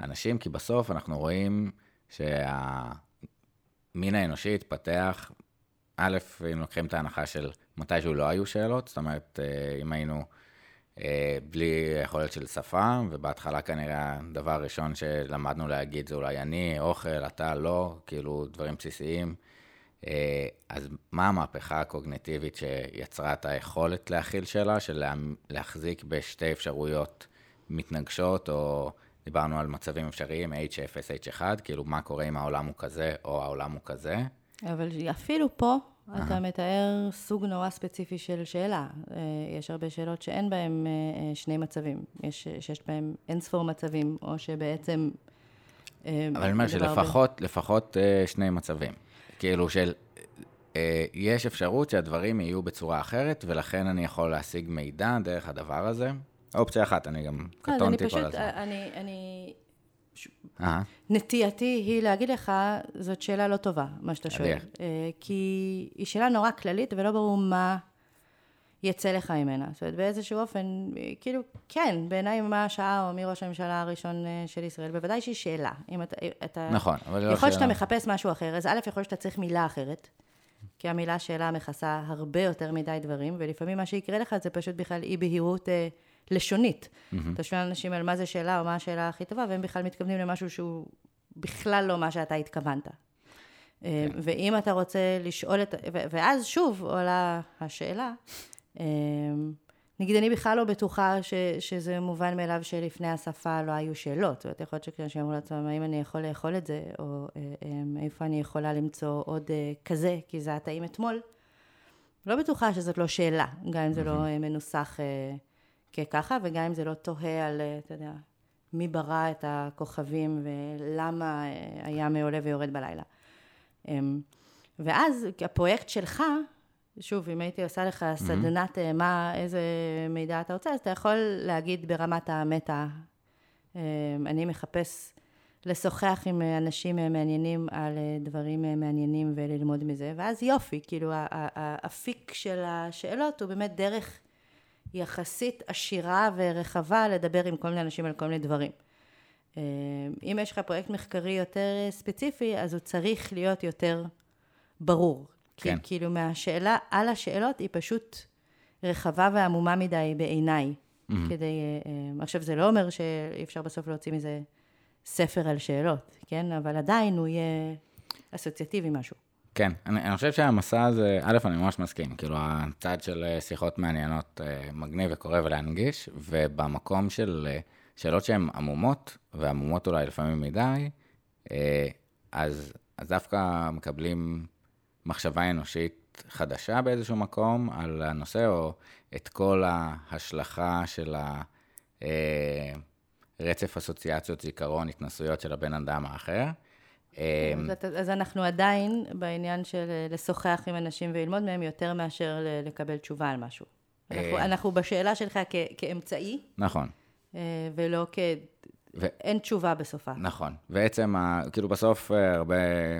Speaker 2: אנשים, כי בסוף אנחנו רואים שהמין האנושי התפתח א', אם לוקחים את ההנחה של מתישהו לא היו שאלות, זאת אומרת, אה, אם היינו אה, בלי יכולת של שפה, ובהתחלה כנראה הדבר הראשון שלמדנו להגיד זה אולי אני, אוכל, אתה לא, כאילו דברים בסיסיים. אה, אז מה המהפכה הקוגניטיבית שיצרה את היכולת להכיל שאלה, של לה- להחזיק בשתי אפשרויות מתנגשות, או דיברנו על מצבים אפשריים, H0, H1, כאילו מה קורה אם העולם הוא כזה, או העולם הוא כזה.
Speaker 1: אבל אפילו פה, אתה מתאר סוג נורא ספציפי של שאלה. אה, יש הרבה שאלות שאין בהן אה, אה, שני מצבים. יש, שיש בהן אין ספור מצבים, או שבעצם...
Speaker 2: אבל אני אומר שלפחות, הרבה... לפחות שני מצבים. כאילו של, יש אפשרות שהדברים יהיו בצורה אחרת, ולכן אני יכול להשיג מידע דרך הדבר הזה. אופציה אחת, אני גם קטונתי כל הזמן.
Speaker 1: אני, אני אה. נטייתי היא להגיד לך, זאת שאלה לא טובה, מה שאתה שואל. אה, כי היא שאלה נורא כללית ולא ברור מה יצא לך ממנה. זאת אומרת, באיזשהו אופן, כאילו, כן, בעיניי מה השעה או מי ראש הממשלה הראשון אה, של ישראל, בוודאי שהיא שאלה. אם אתה... אתה
Speaker 2: נכון, אבל לא שאלה.
Speaker 1: יכול שאתה מחפש משהו אחר, אז א', יכול שאתה צריך מילה אחרת. כי המילה שאלה מכסה הרבה יותר מדי דברים, ולפעמים מה שיקרה לך זה פשוט בכלל אי בהירות אה, לשונית. Mm-hmm. אתה שואל אנשים על מה זה שאלה או מה השאלה הכי טובה, והם בכלל מתכוונים למשהו שהוא בכלל לא מה שאתה התכוונת. אה, כן. ואם אתה רוצה לשאול את... ואז שוב עולה השאלה, אה, נגיד, אני בכלל לא בטוחה ש, שזה מובן מאליו שלפני השפה לא היו שאלות. זאת אומרת, יכול להיות שכשאנשים אמרו לעצמם, האם אני יכול לאכול את זה, או אה, איפה אני יכולה למצוא עוד כזה, כי זה היה טעים אתמול. לא בטוחה שזאת לא שאלה, גם אם זה לא מנוסח כככה, וגם אם זה לא תוהה על, אה, אתה יודע, מי ברא את הכוכבים ולמה אה, הים עולה ויורד בלילה. אמ, ואז הפרויקט שלך, שוב, אם הייתי עושה לך mm-hmm. סדנת אה, מה, איזה מידע אתה רוצה, אז אתה יכול להגיד ברמת המטה, אמ, אני מחפש לשוחח עם אנשים מעניינים על דברים מעניינים וללמוד מזה, ואז יופי, כאילו האפיק של השאלות הוא באמת דרך יחסית עשירה ורחבה לדבר עם כל מיני אנשים על כל מיני דברים. אה, אם יש לך פרויקט מחקרי יותר ספציפי, אז הוא צריך להיות יותר ברור. כן. כי כאילו מהשאלה על השאלות היא פשוט רחבה ועמומה מדי בעיניי. Mm-hmm. כדי... אה, אה, עכשיו, זה לא אומר שאי אפשר בסוף להוציא מזה ספר על שאלות, כן? אבל עדיין הוא יהיה אסוציאטיבי משהו.
Speaker 2: כן, אני, אני חושב שהמסע הזה, א', אני ממש מסכים, כאילו, הצד של אה, שיחות מעניינות אה, מגניב וקורא ולהנגיש, ובמקום של אה, שאלות שהן עמומות, ועמומות אולי לפעמים מדי, אז, אז דווקא מקבלים מחשבה אנושית חדשה באיזשהו מקום על הנושא, או את כל ההשלכה של הרצף אסוציאציות, זיכרון, התנסויות של הבן אדם האחר.
Speaker 1: אמ, אז אנחנו עדיין בעניין של אה, לשוחח עם אנשים וללמוד מהם יותר מאשר לקבל תשובה על משהו. אנחנו, אה, אנחנו בשאלה שלך כ, כאמצעי.
Speaker 2: נכון.
Speaker 1: אה, ולא כ... ו... אין תשובה בסופה.
Speaker 2: נכון. בעצם, כאילו בסוף הרבה,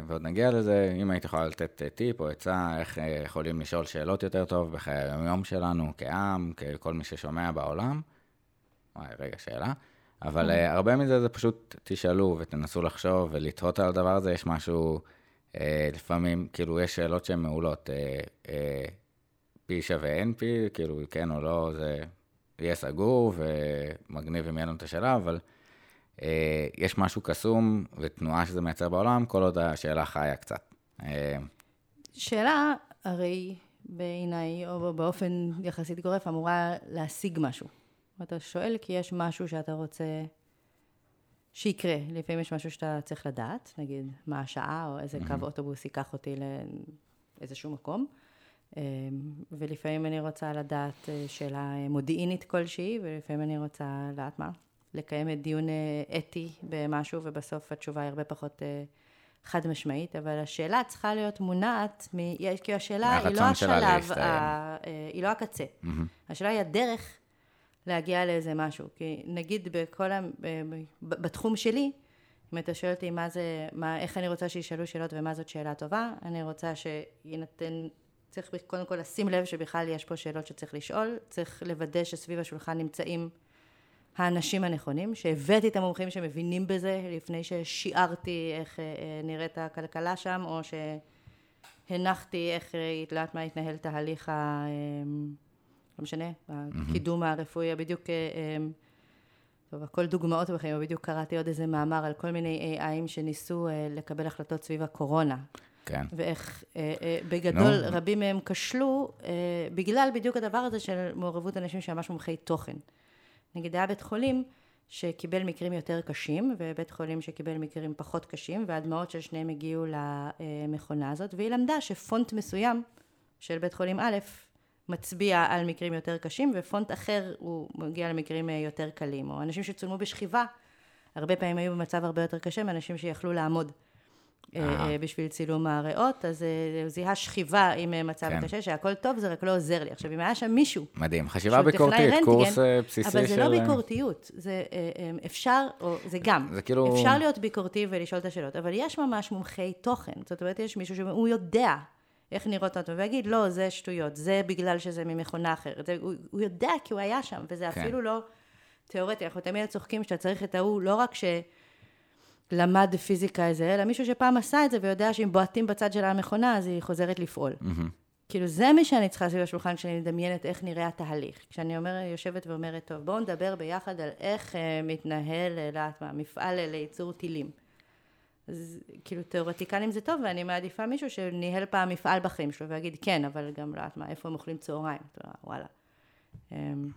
Speaker 2: ועוד נגיע לזה, אם היית יכולה לתת טיפ או עצה, איך יכולים לשאול שאלות יותר טוב בחיי היום שלנו, כעם, ככל מי ששומע בעולם. וואי, רגע, שאלה. אבל uh, הרבה מזה זה פשוט תשאלו ותנסו לחשוב ולתהות על הדבר הזה, יש משהו, uh, לפעמים, כאילו, יש שאלות שהן מעולות. uh, uh, P שווה NP, כאילו, כן או לא, זה יהיה סגור ומגניב אם יהיה לנו את השאלה, אבל uh, יש משהו קסום ותנועה שזה מייצר בעולם, כל עוד השאלה חיה קצת. Uh,
Speaker 1: שאלה, הרי בעיניי, או באופן יחסית גורף, אמורה להשיג משהו. ואתה שואל כי יש משהו שאתה רוצה שיקרה. לפעמים יש משהו שאתה צריך לדעת, נגיד מה השעה, או איזה קו אוטובוס ייקח אותי לאיזשהו מקום. אמ, ולפעמים אני רוצה לדעת אה, שאלה מודיעינית כלשהי, ולפעמים אני רוצה לדעת מה? לקיים את דיון אה, אתי במשהו, ובסוף התשובה היא הרבה פחות אה, חד משמעית, אבל השאלה צריכה להיות מונעת, מ... כי השאלה היא לא השלב, ה... היא לא הקצה. Mm-hmm. השאלה היא הדרך להגיע לאיזה משהו. כי נגיד בכל ה... בתחום שלי, אם אתה שואל אותי מה זה, מה, איך אני רוצה שישאלו שאלות ומה זאת שאלה טובה, אני רוצה שיינתן, צריך קודם כל לשים לב שבכלל יש פה שאלות שצריך לשאול, צריך לוודא שסביב השולחן נמצאים האנשים הנכונים, שהבאתי את המומחים שמבינים בזה לפני ששיערתי איך אה, אה, נראית הכלכלה שם, או שהנחתי איך, את אה, יודעת מה התנהל תהליך ה... לא משנה, הקידום הרפואי, בדיוק, אה, אה, טוב, הכל דוגמאות בחיים, בדיוק קראתי עוד איזה מאמר על כל מיני AIים שניסו אה, לקבל החלטות סביב הקורונה.
Speaker 2: כן.
Speaker 1: ואיך בגדול no. רבים מהם כשלו בגלל בדיוק הדבר הזה של מעורבות אנשים שממש מומחי תוכן. נגיד היה בית חולים שקיבל מקרים יותר קשים, ובית חולים שקיבל מקרים פחות קשים, והדמעות של שניהם הגיעו למכונה הזאת, והיא למדה שפונט מסוים של בית חולים א', מצביע על מקרים יותר קשים, ופונט אחר הוא מגיע למקרים יותר קלים. או אנשים שצולמו בשכיבה, הרבה פעמים היו במצב הרבה יותר קשה מאנשים שיכלו לעמוד. אה, אה, בשביל צילום הריאות, אז אה, הוא זיהה שכיבה עם מצב כן. קשה, שהכל טוב, זה רק לא עוזר לי. עכשיו, אם היה שם מישהו...
Speaker 2: מדהים, חשיבה ביקורתית, רנטגן, קורס בסיסי של...
Speaker 1: אבל זה לא ביקורתיות, זה אפשר, או זה גם. זה כאילו... אפשר להיות ביקורתי ולשאול את השאלות, אבל יש ממש מומחי תוכן. זאת אומרת, יש מישהו שהוא יודע איך נראות אותו, ויגיד, לא, זה שטויות, זה בגלל שזה ממכונה אחרת. זה, הוא, הוא יודע כי הוא היה שם, וזה כן. אפילו לא תיאורטי. אנחנו תמיד צוחקים שאתה צריך את ההוא, לא רק ש... למד פיזיקה איזה, אלא מישהו שפעם עשה את זה ויודע שאם בועטים בצד של המכונה, אז היא חוזרת לפעול. Mm-hmm. כאילו, זה מי שאני צריכה סביב השולחן כשאני מדמיינת איך נראה התהליך. כשאני אומרת, יושבת ואומרת, טוב, בואו נדבר ביחד על איך אה, מתנהל, לא יודעת מה, מפעל לייצור טילים. אז כאילו, תיאורטיקנים זה טוב, ואני מעדיפה מישהו שניהל פעם מפעל בחיים שלו ויגיד, כן, אבל גם, לא יודעת מה, איפה הם אוכלים צהריים, וואלה. אמ,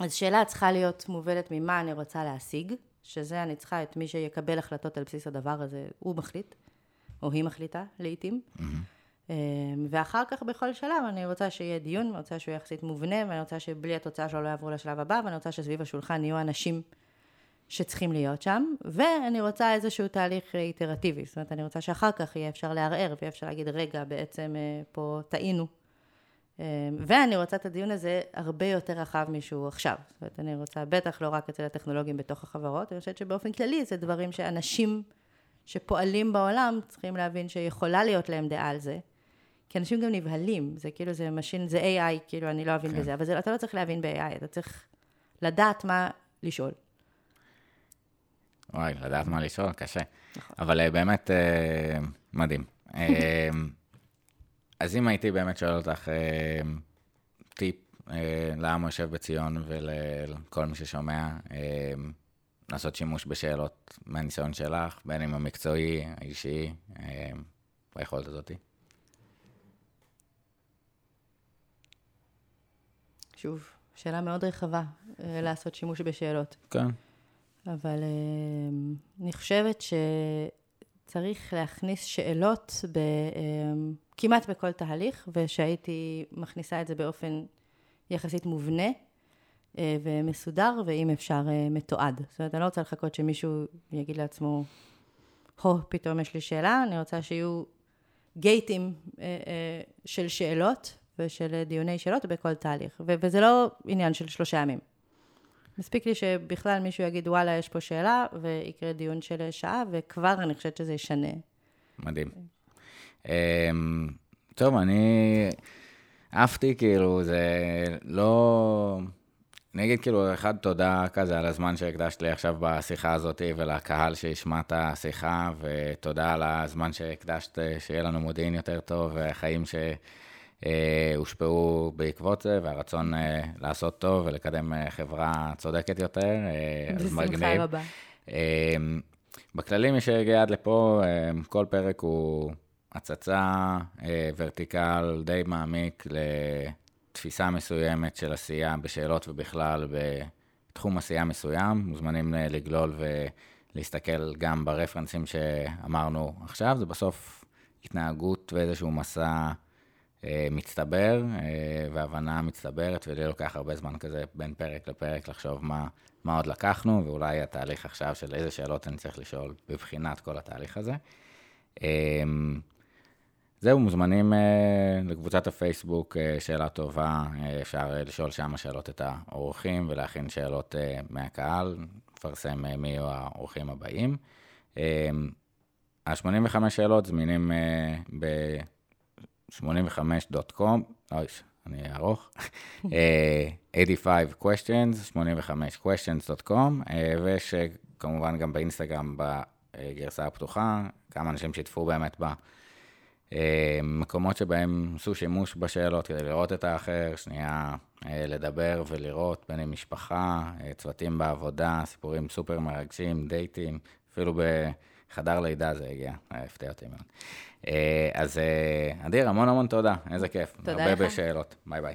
Speaker 1: אז שאלה צריכה להיות מובנת ממה אני רוצה להשיג, שזה אני צריכה את מי שיקבל החלטות על בסיס הדבר הזה, הוא מחליט, או היא מחליטה לעיתים. Mm-hmm. ואחר כך בכל שלב אני רוצה שיהיה דיון, אני רוצה שהוא יחסית מובנה, ואני רוצה שבלי התוצאה שלו לא יעברו לשלב הבא, ואני רוצה שסביב השולחן יהיו אנשים שצריכים להיות שם, ואני רוצה איזשהו תהליך איטרטיבי, זאת אומרת, אני רוצה שאחר כך יהיה אפשר לערער, ויהיה אפשר להגיד, רגע, בעצם אה, פה טעינו. אמ, ואני רוצה את הדיון הזה הרבה יותר רחב משהוא עכשיו. זאת אומרת, אני רוצה, בטח לא רק אצל הטכנולוגים בתוך החברות, אני חושבת שבאופן כללי זה דברים שאנשים שפועלים בעולם צריכים להבין שיכולה להיות להם דעה על זה. כי אנשים גם נבהלים, זה כאילו, זה machine, זה AI, כאילו, אני לא אבין כן. בזה, אבל זה, אתה לא צריך להבין ב-AI, אתה צריך לדעת מה לשאול.
Speaker 2: וואי, לדעת מה לשאול, קשה. נכון. אבל אה, באמת, אה, מדהים. אה, אז אם הייתי באמת שואל אותך טיפ לעם היושב בציון ולכל מי ששומע, לעשות שימוש בשאלות מהניסיון שלך, בין אם המקצועי, האישי, ביכולת הזאתי.
Speaker 1: שוב, שאלה מאוד רחבה, לעשות שימוש בשאלות.
Speaker 2: כן.
Speaker 1: אבל אה, אני חושבת שצריך להכניס שאלות ב... אה, כמעט בכל תהליך, ושהייתי מכניסה את זה באופן יחסית מובנה אה, ומסודר, ואם אפשר אה, מתועד. זאת אומרת, אני לא רוצה לחכות שמישהו יגיד לעצמו, הו, פתאום יש לי שאלה, אני רוצה שיהיו גייטים אה, של שאלות ושל דיוני שאלות בכל תהליך. וזה לא עניין של שלושה ימים. מספיק לי שבכלל מישהו יגיד, וואלה, יש פה שאלה, ויקרה דיון של שעה, וכבר אני חושבת שזה ישנה.
Speaker 2: מדהים. אמ, טוב, אני עפתי, כאילו, זה לא... אני אגיד כאילו, אחד, תודה כזה על הזמן שהקדשת לי עכשיו בשיחה הזאת, ולקהל שישמע את השיחה, ותודה על הזמן שהקדשת, שיהיה לנו מודיעין יותר טוב, וחיים שהושפעו בעקבות זה, והרצון אה, לעשות טוב ולקדם אה, חברה צודקת יותר.
Speaker 1: אז מגניב. בשמחה רבה.
Speaker 2: בכללי, מי שהגיע עד לפה, כל פרק הוא... הצצה אה, ורטיקל די מעמיק לתפיסה מסוימת של עשייה בשאלות ובכלל בתחום עשייה מסוים. מוזמנים אה, לגלול ולהסתכל גם ברפרנסים שאמרנו עכשיו. זה בסוף התנהגות ואיזשהו מסע אה, מצטבר אה, והבנה מצטברת, ולי לוקח הרבה זמן כזה בין פרק לפרק לחשוב מה, מה עוד לקחנו, ואולי התהליך עכשיו של איזה שאלות אני צריך לשאול בבחינת כל התהליך הזה. אה, זהו, מוזמנים לקבוצת הפייסבוק, שאלה טובה, אפשר לשאול שם שאלות את האורחים ולהכין שאלות מהקהל, לפרסם מי יהיו האורחים הבאים. Uh, ה-85 שאלות זמינים uh, ב-85.com, אוי, אני ארוך, uh, 85 questions, 85 questions.com, uh, ויש כמובן גם באינסטגרם בגרסה הפתוחה, כמה אנשים שיתפו באמת בה. אה, מקומות שבהם עשו שימוש בשאלות כדי לראות את האחר, שנייה אה, לדבר ולראות בין עם משפחה, אה, צוותים בעבודה, סיפורים סופר מרגשים, דייטים, אפילו בחדר לידה זה הגיע, הפתיע אותי מאוד. אז אדיר, המון המון תודה, איזה כיף.
Speaker 1: תודה לך.
Speaker 2: הרבה בשאלות, ביי ביי.